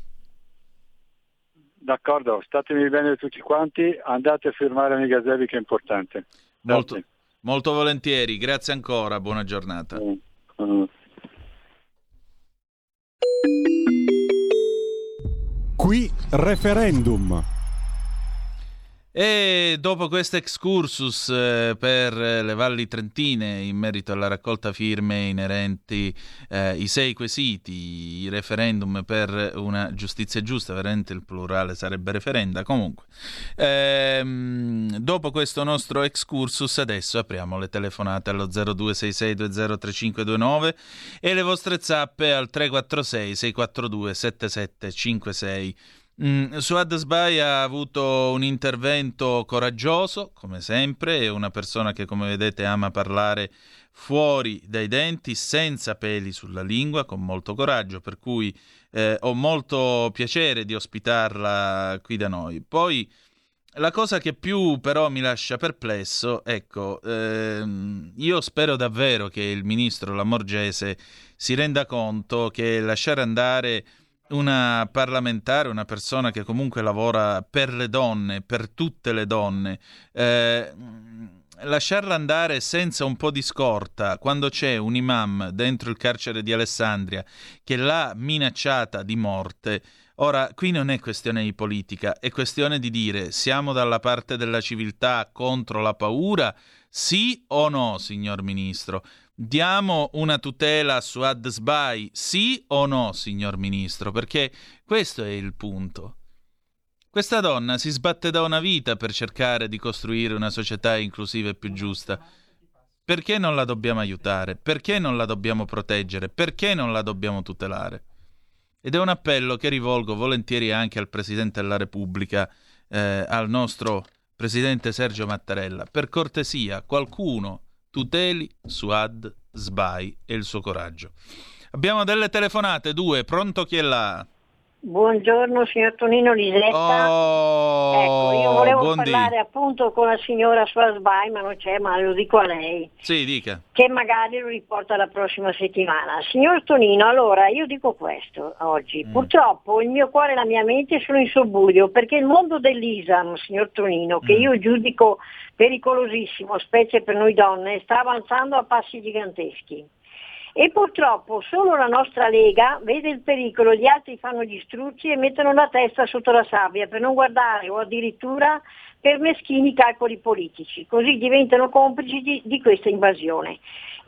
D'accordo, statemi bene tutti quanti, andate a firmare nei gazebi che è importante. Molto, molto, volentieri, grazie ancora, buona giornata. Mm. Qui referendum. E dopo questo excursus eh, per le valli trentine in merito alla raccolta firme inerenti eh, i sei quesiti, i referendum per una giustizia giusta, veramente il plurale sarebbe referenda, comunque. Ehm, dopo questo nostro excursus adesso apriamo le telefonate allo 0266203529 e le vostre zappe al 346 642 7756. Mm, Suad Sbai ha avuto un intervento coraggioso, come sempre, è una persona che, come vedete, ama parlare fuori dai denti, senza peli sulla lingua, con molto coraggio, per cui eh, ho molto piacere di ospitarla qui da noi. Poi la cosa che più però mi lascia perplesso, ecco, ehm, io spero davvero che il ministro Lamorgese si renda conto che lasciare andare una parlamentare, una persona che comunque lavora per le donne, per tutte le donne, eh, lasciarla andare senza un po' di scorta quando c'è un imam dentro il carcere di Alessandria che l'ha minacciata di morte. Ora, qui non è questione di politica, è questione di dire siamo dalla parte della civiltà contro la paura, sì o no, signor Ministro? Diamo una tutela su Adsbai, sì o no, signor Ministro? Perché questo è il punto. Questa donna si sbatte da una vita per cercare di costruire una società inclusiva e più giusta. Perché non la dobbiamo aiutare? Perché non la dobbiamo proteggere? Perché non la dobbiamo tutelare? Ed è un appello che rivolgo volentieri anche al Presidente della Repubblica, eh, al nostro Presidente Sergio Mattarella. Per cortesia, qualcuno tuteli Suad Sbai e il suo coraggio. Abbiamo delle telefonate, due, pronto chi è là? Buongiorno signor Tonino Lisetta. Oh, ecco, io volevo parlare appunto con la signora Swasbai, ma non c'è, ma lo dico a lei, Sì, dica. che magari lo riporta la prossima settimana. Signor Tonino, allora io dico questo oggi. Purtroppo il mio cuore e la mia mente sono in sobbuglio perché il mondo dell'Islam, signor Tonino, che io giudico pericolosissimo, specie per noi donne, sta avanzando a passi giganteschi. E purtroppo solo la nostra Lega vede il pericolo, gli altri fanno gli struzzi e mettono la testa sotto la sabbia per non guardare o addirittura per meschini calcoli politici, così diventano complici di, di questa invasione.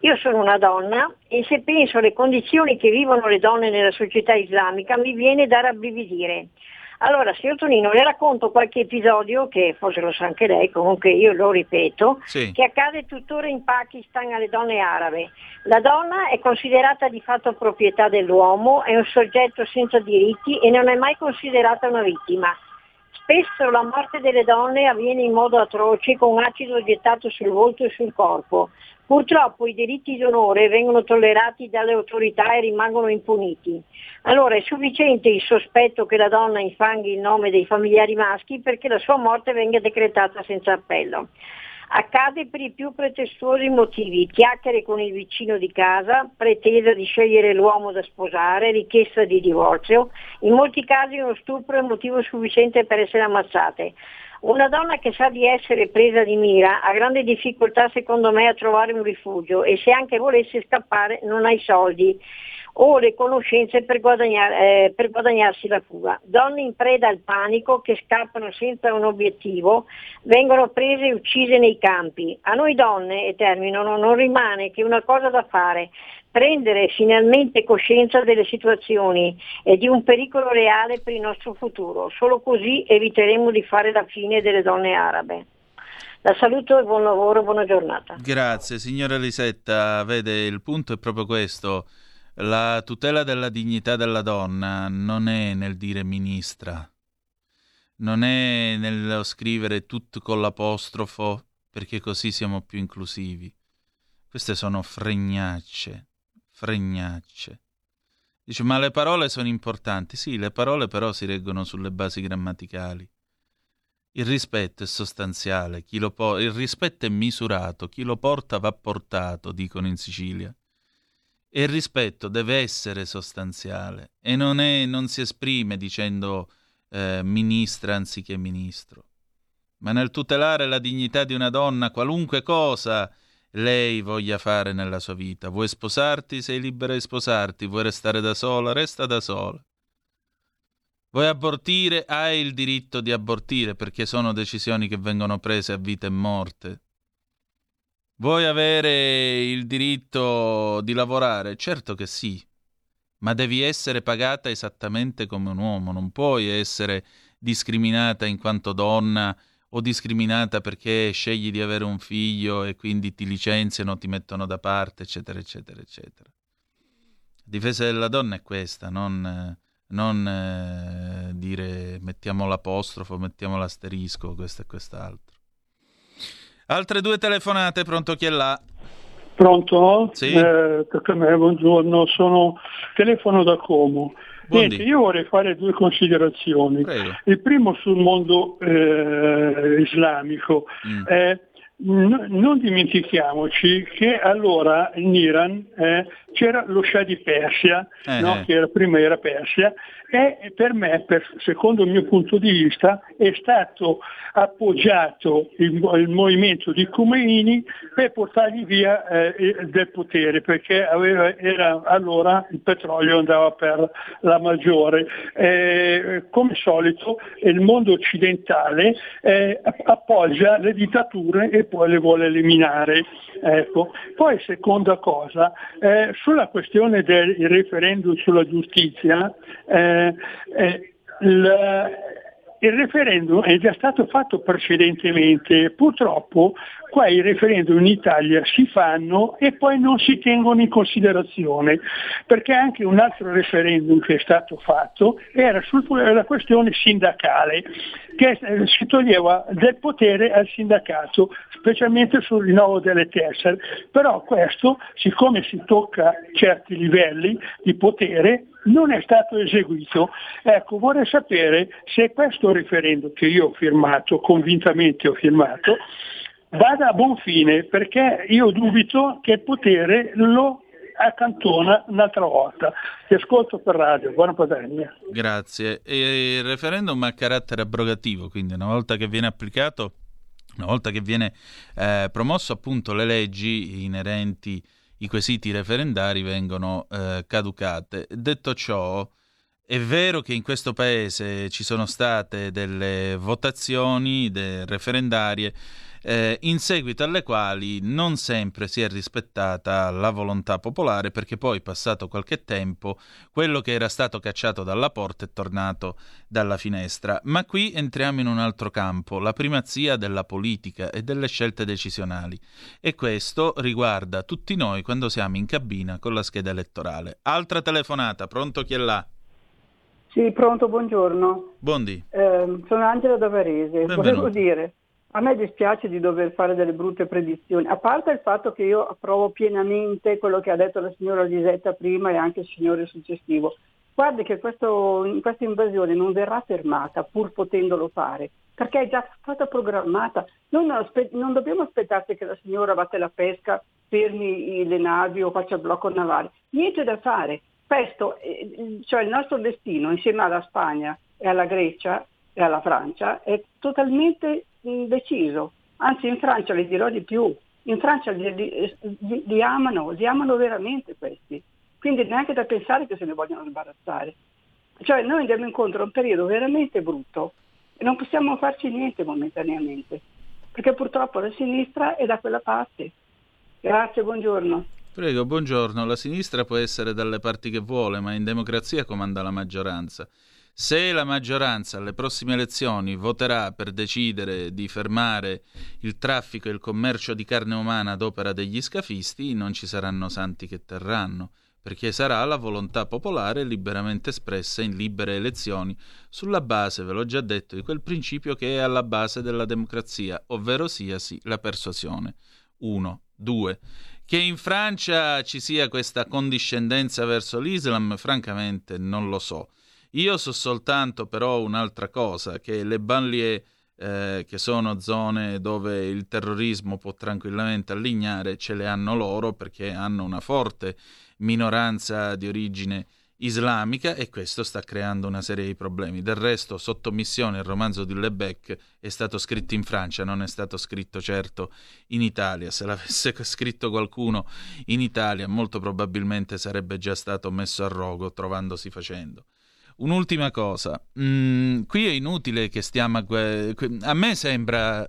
Io sono una donna e se penso alle condizioni che vivono le donne nella società islamica mi viene da rabbrividire. Allora, signor Tonino, le racconto qualche episodio che forse lo sa anche lei, comunque io lo ripeto, Sì. che accade tuttora in Pakistan alle donne arabe. La donna è considerata di fatto proprietà dell'uomo, è un soggetto senza diritti e non è mai considerata una vittima. Spesso la morte delle donne avviene in modo atroce con acido gettato sul volto e sul corpo. Purtroppo i diritti d'onore vengono tollerati dalle autorità e rimangono impuniti. Allora è sufficiente il sospetto che la donna infanghi il nome dei familiari maschi perché la sua morte venga decretata senza appello. Accade per i più pretestuosi motivi, chiacchiere con il vicino di casa, pretesa di scegliere l'uomo da sposare, richiesta di divorzio, in molti casi uno stupro è motivo sufficiente per essere ammazzate. Una donna che sa di essere presa di mira ha grande difficoltà secondo me a trovare un rifugio e se anche volesse scappare non ha i soldi o le conoscenze per, guadagnar- eh, per guadagnarsi la fuga. Donne in preda al panico che scappano senza un obiettivo vengono prese e uccise nei campi. A noi donne, e termino, non rimane che una cosa da fare, prendere finalmente coscienza delle situazioni e di un pericolo reale per il nostro futuro. Solo così eviteremo di fare la fine delle donne arabe. La saluto e buon lavoro, buona giornata. Grazie, signora Lisetta. Vede, il punto è proprio questo. La tutela della dignità della donna non è nel dire ministra, non è nello scrivere tutto con l'apostrofo perché così siamo più inclusivi. Queste sono fregnacce, fregnacce. Dice, ma le parole sono importanti. Sì, le parole però si reggono sulle basi grammaticali. Il rispetto è sostanziale, po- il rispetto è misurato, chi lo porta va portato, dicono in Sicilia. E il rispetto deve essere sostanziale e non, è- non si esprime dicendo eh, ministra anziché ministro. Ma nel tutelare la dignità di una donna, qualunque cosa lei voglia fare nella sua vita, vuoi sposarti, sei libera di sposarti, vuoi restare da sola, resta da sola. Vuoi abortire, hai il diritto di abortire perché sono decisioni che vengono prese a vita e morte. Vuoi avere il diritto di lavorare? Certo che sì, ma devi essere pagata esattamente come un uomo, non puoi essere discriminata in quanto donna o discriminata perché scegli di avere un figlio e quindi ti licenziano, ti mettono da parte, eccetera, eccetera, eccetera. La difesa della donna è questa, non, non eh, dire mettiamo l'apostrofo, mettiamo l'asterisco, questo e quest'altro. Altre due telefonate, pronto chi è là? Pronto? Sì. Eh, buongiorno, sono telefono da Como. Niente, io vorrei fare due considerazioni. Il primo sul mondo eh, islamico. Mm. Eh, n- non dimentichiamoci che allora in Iran eh, c'era lo Shah di Persia, Eh, no? eh. che era- prima era Persia, e per me, per- secondo il mio punto di vista, è stato appoggiato il, il movimento di Khomeini per portargli via eh, del potere, perché aveva- era, allora il petrolio andava per la maggiore. Eh, come solito il mondo occidentale eh, appoggia le dittature e poi le vuole eliminare. Ecco. Poi seconda cosa, eh, sulla questione del referendum sulla giustizia, eh, eh, il, il referendum è già stato fatto precedentemente, purtroppo Qua i referendum in Italia si fanno e poi non si tengono in considerazione, perché anche un altro referendum che è stato fatto era sulla questione sindacale, che eh, si toglieva del potere al sindacato, specialmente sul rinnovo delle tessere. Però questo, siccome si tocca certi livelli di potere, non è stato eseguito. Ecco, vorrei sapere se questo referendum che io ho firmato, convintamente ho firmato, vada a buon fine, perché io dubito che il potere lo accantona un'altra volta. Ti ascolto per radio, buona Padania. Grazie. E il referendum ha carattere abrogativo, quindi una volta che viene applicato, una volta che viene eh, promosso appunto le leggi inerenti i quesiti referendari vengono eh, caducate. Detto ciò, è vero che in questo paese ci sono state delle votazioni referendarie eh, in seguito alle quali non sempre si è rispettata la volontà popolare perché poi passato qualche tempo quello che era stato cacciato dalla porta è tornato dalla finestra. Ma qui entriamo in un altro campo, la primazia della politica e delle scelte decisionali e questo riguarda tutti noi quando siamo in cabina con la scheda elettorale. Altra telefonata, pronto chi è là? Sì, pronto, buongiorno. Buondì. Eh, sono Angela da Varese. Benvenuto. Volevo dire, a me dispiace di dover fare delle brutte predizioni, a parte il fatto che io approvo pienamente quello che ha detto la signora Lisetta prima e anche il signore successivo. Guardi che questo, questa invasione non verrà fermata pur potendolo fare, perché è già stata programmata. Non, aspe- non dobbiamo aspettarci che la signora batte la pesca, fermi le navi o faccia blocco navale. Niente da fare. Questo, eh, cioè il nostro destino insieme alla Spagna e alla Grecia e alla Francia è totalmente deciso. Anzi in Francia le dirò di più, in Francia li, li, li, amano, li amano veramente questi. Quindi neanche da pensare che se ne vogliono sbarazzare. Cioè noi andiamo incontro a un periodo veramente brutto e non possiamo farci niente momentaneamente, perché purtroppo la sinistra è da quella parte. Grazie, buongiorno. Prego, buongiorno. La sinistra può essere dalle parti che vuole, ma in democrazia comanda la maggioranza. Se la maggioranza alle prossime elezioni voterà per decidere di fermare il traffico e il commercio di carne umana ad opera degli scafisti, non ci saranno santi che terranno, perché sarà la volontà popolare liberamente espressa in libere elezioni sulla base, ve l'ho già detto, di quel principio che è alla base della democrazia, ovvero sia sì, la persuasione. 1. 2. Che in Francia ci sia questa condiscendenza verso l'Islam, francamente non lo so. Io so soltanto però un'altra cosa, che le banlieue, eh, che sono zone dove il terrorismo può tranquillamente allignare, ce le hanno loro perché hanno una forte minoranza di origine islamica e questo sta creando una serie di problemi. Del resto, sotto missione, il romanzo di Lebec è stato scritto in Francia, non è stato scritto certo in Italia. Se l'avesse scritto qualcuno in Italia, molto probabilmente sarebbe già stato messo a rogo trovandosi facendo. Un'ultima cosa, mm, qui è inutile che stiamo a... A me sembra,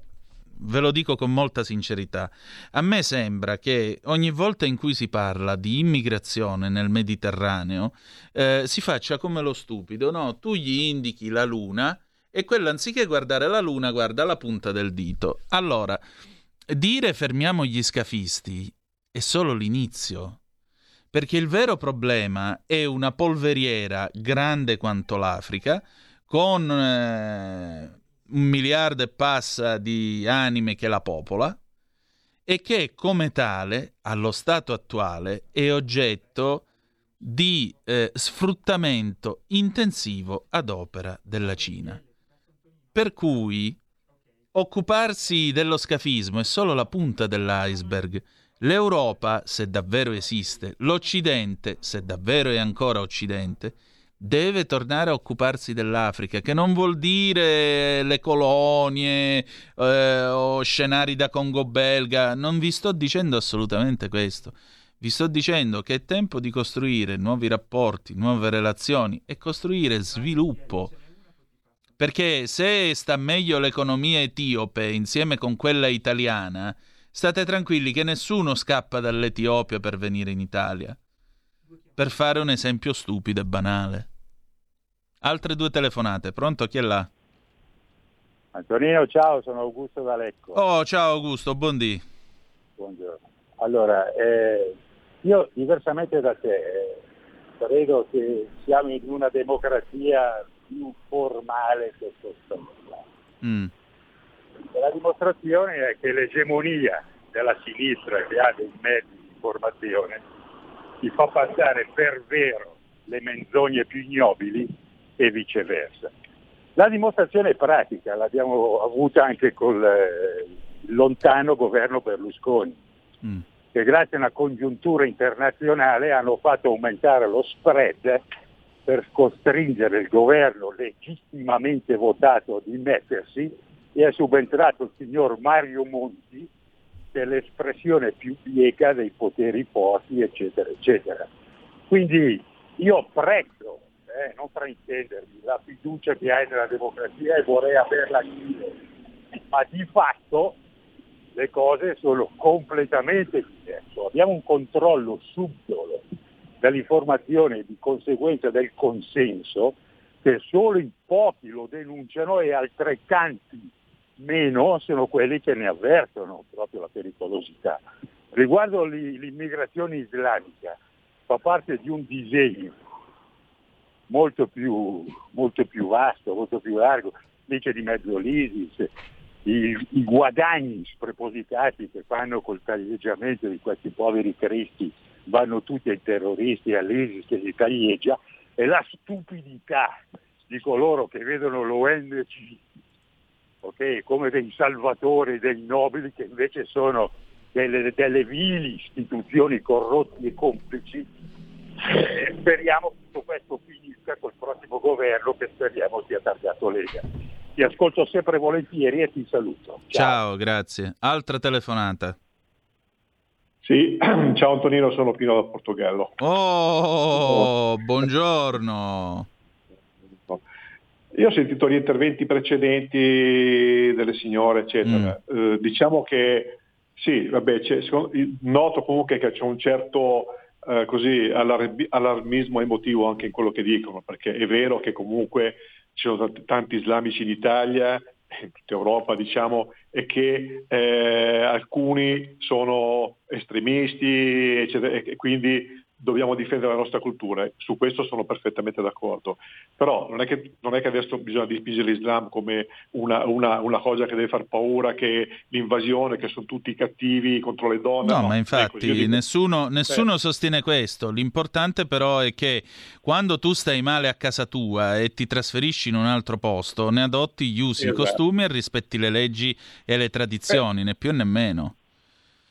ve lo dico con molta sincerità, a me sembra che ogni volta in cui si parla di immigrazione nel Mediterraneo eh, si faccia come lo stupido, no? Tu gli indichi la luna e quello anziché guardare la luna guarda la punta del dito. Allora, dire fermiamo gli scafisti è solo l'inizio perché il vero problema è una polveriera grande quanto l'Africa, con eh, un miliardo e passa di anime che la popola, e che come tale, allo stato attuale, è oggetto di eh, sfruttamento intensivo ad opera della Cina. Per cui occuparsi dello scafismo è solo la punta dell'iceberg L'Europa, se davvero esiste, l'Occidente, se davvero è ancora Occidente, deve tornare a occuparsi dell'Africa, che non vuol dire le colonie eh, o scenari da Congo belga, non vi sto dicendo assolutamente questo. Vi sto dicendo che è tempo di costruire nuovi rapporti, nuove relazioni e costruire sviluppo. Perché se sta meglio l'economia etiope insieme con quella italiana, State tranquilli che nessuno scappa dall'Etiopia per venire in Italia. Per fare un esempio stupido e banale. Altre due telefonate. Pronto? Chi è là? Antonino, ciao, sono Augusto D'Alecco. Oh, ciao Augusto, buondì. Buongiorno. Allora, eh, io diversamente da te eh, credo che siamo in una democrazia più formale che sostanziale. Mm. La dimostrazione è che l'egemonia della sinistra che ha dei mezzi di informazione ti fa passare per vero le menzogne più ignobili e viceversa. La dimostrazione pratica l'abbiamo avuta anche col eh, lontano governo Berlusconi, Mm. che grazie a una congiuntura internazionale hanno fatto aumentare lo spread per costringere il governo legittimamente votato a dimettersi e è subentrato il signor Mario Monti che è l'espressione più bieca dei poteri forti, eccetera, eccetera. Quindi io apprezzo, eh, non fraintendermi, la fiducia che hai nella democrazia e vorrei averla anch'io, ma di fatto le cose sono completamente diverse. Abbiamo un controllo subdolo dell'informazione e di conseguenza del consenso che solo in pochi lo denunciano e altrettanti meno sono quelli che ne avvertono proprio la pericolosità. Riguardo l'i- l'immigrazione islamica, fa parte di un disegno molto più, molto più vasto, molto più largo, dice di mezzo l'ISIS, i, i guadagni sprepositati che fanno col taglieggiamento di questi poveri cristi vanno tutti ai terroristi all'ISIS che li taglieggia e la stupidità di coloro che vedono l'ONG ok, come dei salvatori, dei nobili che invece sono delle, delle vili istituzioni corrotti e complici. Eh, speriamo che tutto questo finisca col prossimo governo che speriamo sia targato Lega. Ti ascolto sempre volentieri e ti saluto. Ciao, grazie. Altra telefonata. Sì, ciao Antonino, sono Pino da Portogallo. Oh, buongiorno. Io ho sentito gli interventi precedenti delle signore, eccetera. Eh, diciamo che sì, vabbè, c'è- secondo- noto comunque che c'è un certo eh, così, allarmi- allarmismo emotivo anche in quello che dicono, perché è vero che comunque ci sono tanti, tanti islamici in Italia, in tutta Europa diciamo, e che eh, alcuni sono estremisti, eccetera, e quindi dobbiamo difendere la nostra cultura. Su questo sono perfettamente d'accordo. Però non è che, non è che adesso bisogna dipingere l'Islam come una, una- una cosa che deve far paura, che l'invasione, che sono tutti cattivi contro le donne. No, no. ma infatti dico- nessuno, nessuno sostiene questo. L'importante però è che quando tu stai male a casa tua e ti trasferisci in un altro posto, ne adotti gli usi, i Esatto. costumi e rispetti le leggi e le tradizioni, né più né meno.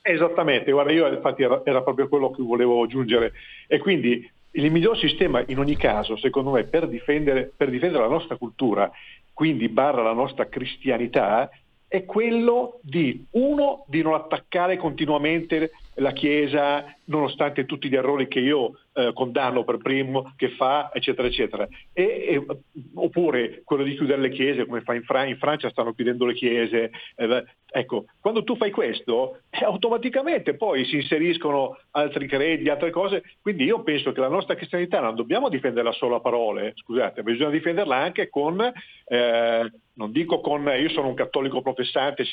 Esattamente, guarda, io infatti era, era proprio quello che volevo aggiungere. E quindi il miglior sistema in ogni caso, secondo me, per difendere, per difendere la nostra cultura, quindi barra la nostra cristianità, è quello di, uno, di non attaccare continuamente la Chiesa, nonostante tutti gli errori che io eh, condanno per primo, che fa, eccetera, eccetera. E, e- oppure quello di chiudere le chiese, come fa in, Fra- in Francia, stanno chiudendo le chiese. eh, ecco, quando tu fai questo, eh, automaticamente poi si inseriscono altri credi, altre cose. Quindi io penso che la nostra cristianità non dobbiamo difenderla solo a parole, scusate, bisogna difenderla anche con, eh, non dico con, io sono un cattolico professante,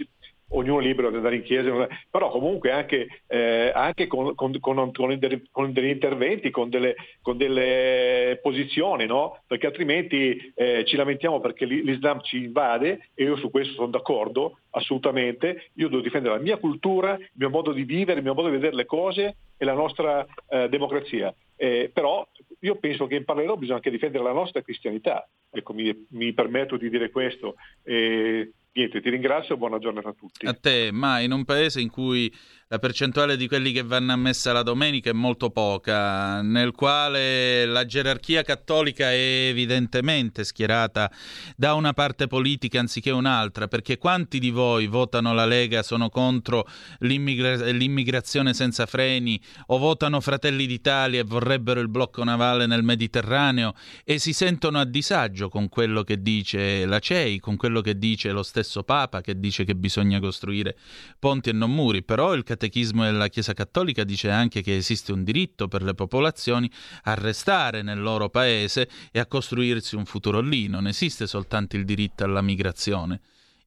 ognuno è libero di andare in chiesa, però comunque anche, eh, anche con, con- con- con degli interventi, con delle, delle posizioni, no? perché altrimenti eh, ci lamentiamo perché l'i- l'Islam ci invade e io su questo sono d'accordo, assolutamente, io devo difendere la mia cultura, il mio modo di vivere, il mio modo di vedere le cose e la nostra eh, democrazia. Eh, però io penso che in parallelo bisogna anche difendere la nostra cristianità. Ecco, mi, mi permetto di dire questo. E, niente, ti ringrazio e buona giornata a tutti. A te, ma in un paese in cui la percentuale di quelli che vanno a messa la domenica è molto poca, nel quale la gerarchia cattolica è evidentemente schierata da una parte politica anziché un'altra, perché quanti di voi votano la Lega sono contro l'immigra- l'immigrazione senza freni o votano Fratelli d'Italia e vorrebbero il blocco navale nel Mediterraneo e si sentono a disagio con quello che dice la CEI, con quello che dice lo stesso Papa, che dice che bisogna costruire ponti e non muri, però il catechismo della Chiesa Cattolica dice anche che esiste un diritto per le popolazioni a restare nel loro paese e a costruirsi un futuro lì, non esiste soltanto il diritto alla migrazione.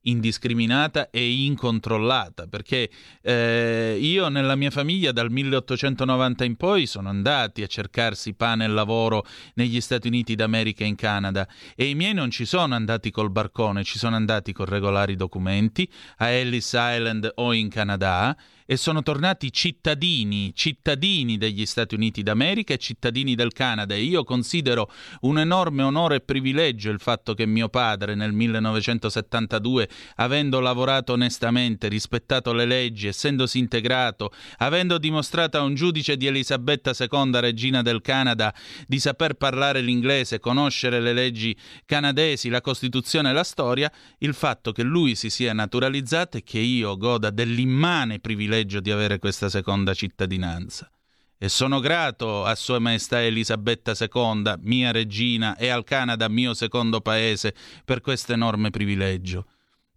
indiscriminata e incontrollata, perché eh, io nella mia famiglia dal 1890 in poi sono andati a cercarsi pane e lavoro negli Stati Uniti d'America e in Canada e i miei non ci sono andati col barcone, ci sono andati con regolari documenti a Ellis Island o in Canada e sono tornati cittadini, cittadini degli Stati Uniti d'America e cittadini del Canada. E io considero un enorme onore e privilegio il fatto che mio padre nel 1972, avendo lavorato onestamente, rispettato le leggi, essendosi integrato, avendo dimostrato a un giudice di Elisabetta II, regina del Canada, di saper parlare l'inglese, conoscere le leggi canadesi, la Costituzione e la storia, il fatto che lui si sia naturalizzato e che io goda dell'immane privilegio privilegio di avere questa seconda cittadinanza. E sono grato a Sua Maestà Elisabetta II, mia regina, e al Canada, mio secondo paese, per questo enorme privilegio.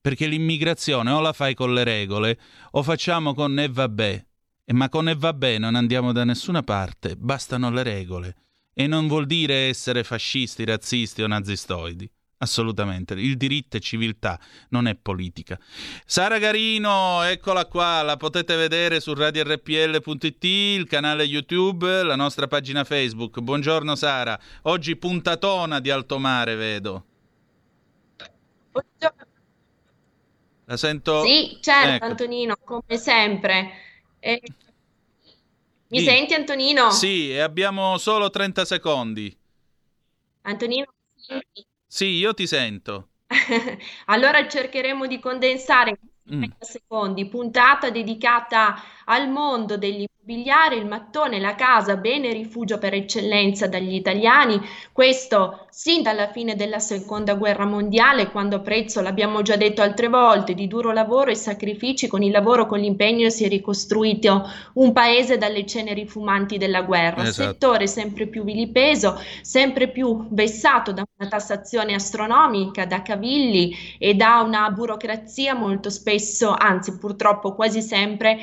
Perché l'immigrazione o la fai con le regole o facciamo con e vabbè. E ma con e vabbè non andiamo da nessuna parte, bastano le regole. E non vuol dire essere fascisti, razzisti o nazistoidi. Assolutamente, il diritto è civiltà, non è politica. Sara Garino, eccola qua, la potete vedere su radiorpl.it, il canale YouTube, la nostra pagina Facebook. Buongiorno Sara, oggi puntatona di alto mare vedo. Buongiorno. La sento? Sì, certo ecco. Antonino, come sempre. Eh, mi Sì. senti Antonino? Sì, e abbiamo solo 30 secondi. Antonino, senti? Sì, io ti sento. Allora cercheremo di condensare in Mm. 30 secondi, puntata dedicata al mondo dell'immobiliare, il mattone, la casa, bene rifugio per eccellenza dagli italiani, questo sin dalla fine della seconda guerra mondiale, quando a prezzo, l'abbiamo già detto altre volte, di duro lavoro e sacrifici, con il lavoro, con l'impegno si è ricostruito un paese dalle ceneri fumanti della guerra, Esatto. settore sempre più vilipeso, sempre più vessato da una tassazione astronomica, da cavilli e da una burocrazia molto spesso, anzi purtroppo quasi sempre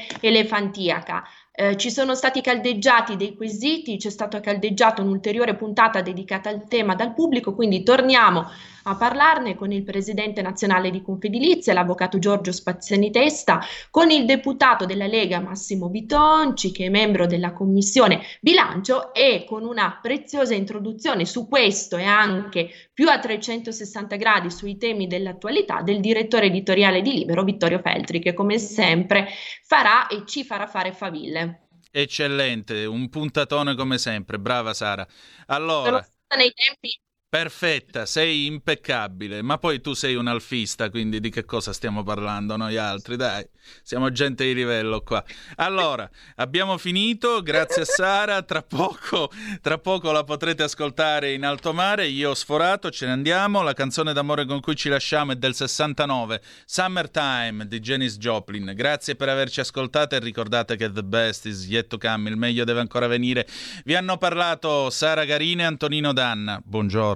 elefantiaca. Eh, ci sono stati caldeggiati dei quesiti, c'è stata caldeggiata un'ulteriore puntata dedicata al tema dal pubblico, quindi torniamo a parlarne con il presidente nazionale di Confedilizia, l'avvocato Giorgio Spaziani Testa, con il deputato della Lega Massimo Bitonci, che è membro della commissione bilancio, e con una preziosa introduzione su questo e anche più a 360 gradi sui temi dell'attualità del direttore editoriale di Libero, Vittorio Feltri, che come sempre farà e ci farà fare faville. Eccellente, un puntatone come sempre. Brava Sara. Allora, nei tempi perfetta, sei impeccabile, ma poi tu sei un alfista, quindi di che cosa stiamo parlando noi altri? Dai, siamo gente di livello qua. Allora, abbiamo finito, grazie a Sara, tra poco, tra poco la potrete ascoltare in alto mare, io ho sforato, ce ne andiamo, la canzone d'amore con cui ci lasciamo è del 69, Summertime di Janis Joplin. Grazie per averci ascoltato e ricordate che the best is yet to come, il meglio deve ancora venire. Vi hanno parlato Sara Garini e Antonino Danna. Buongiorno.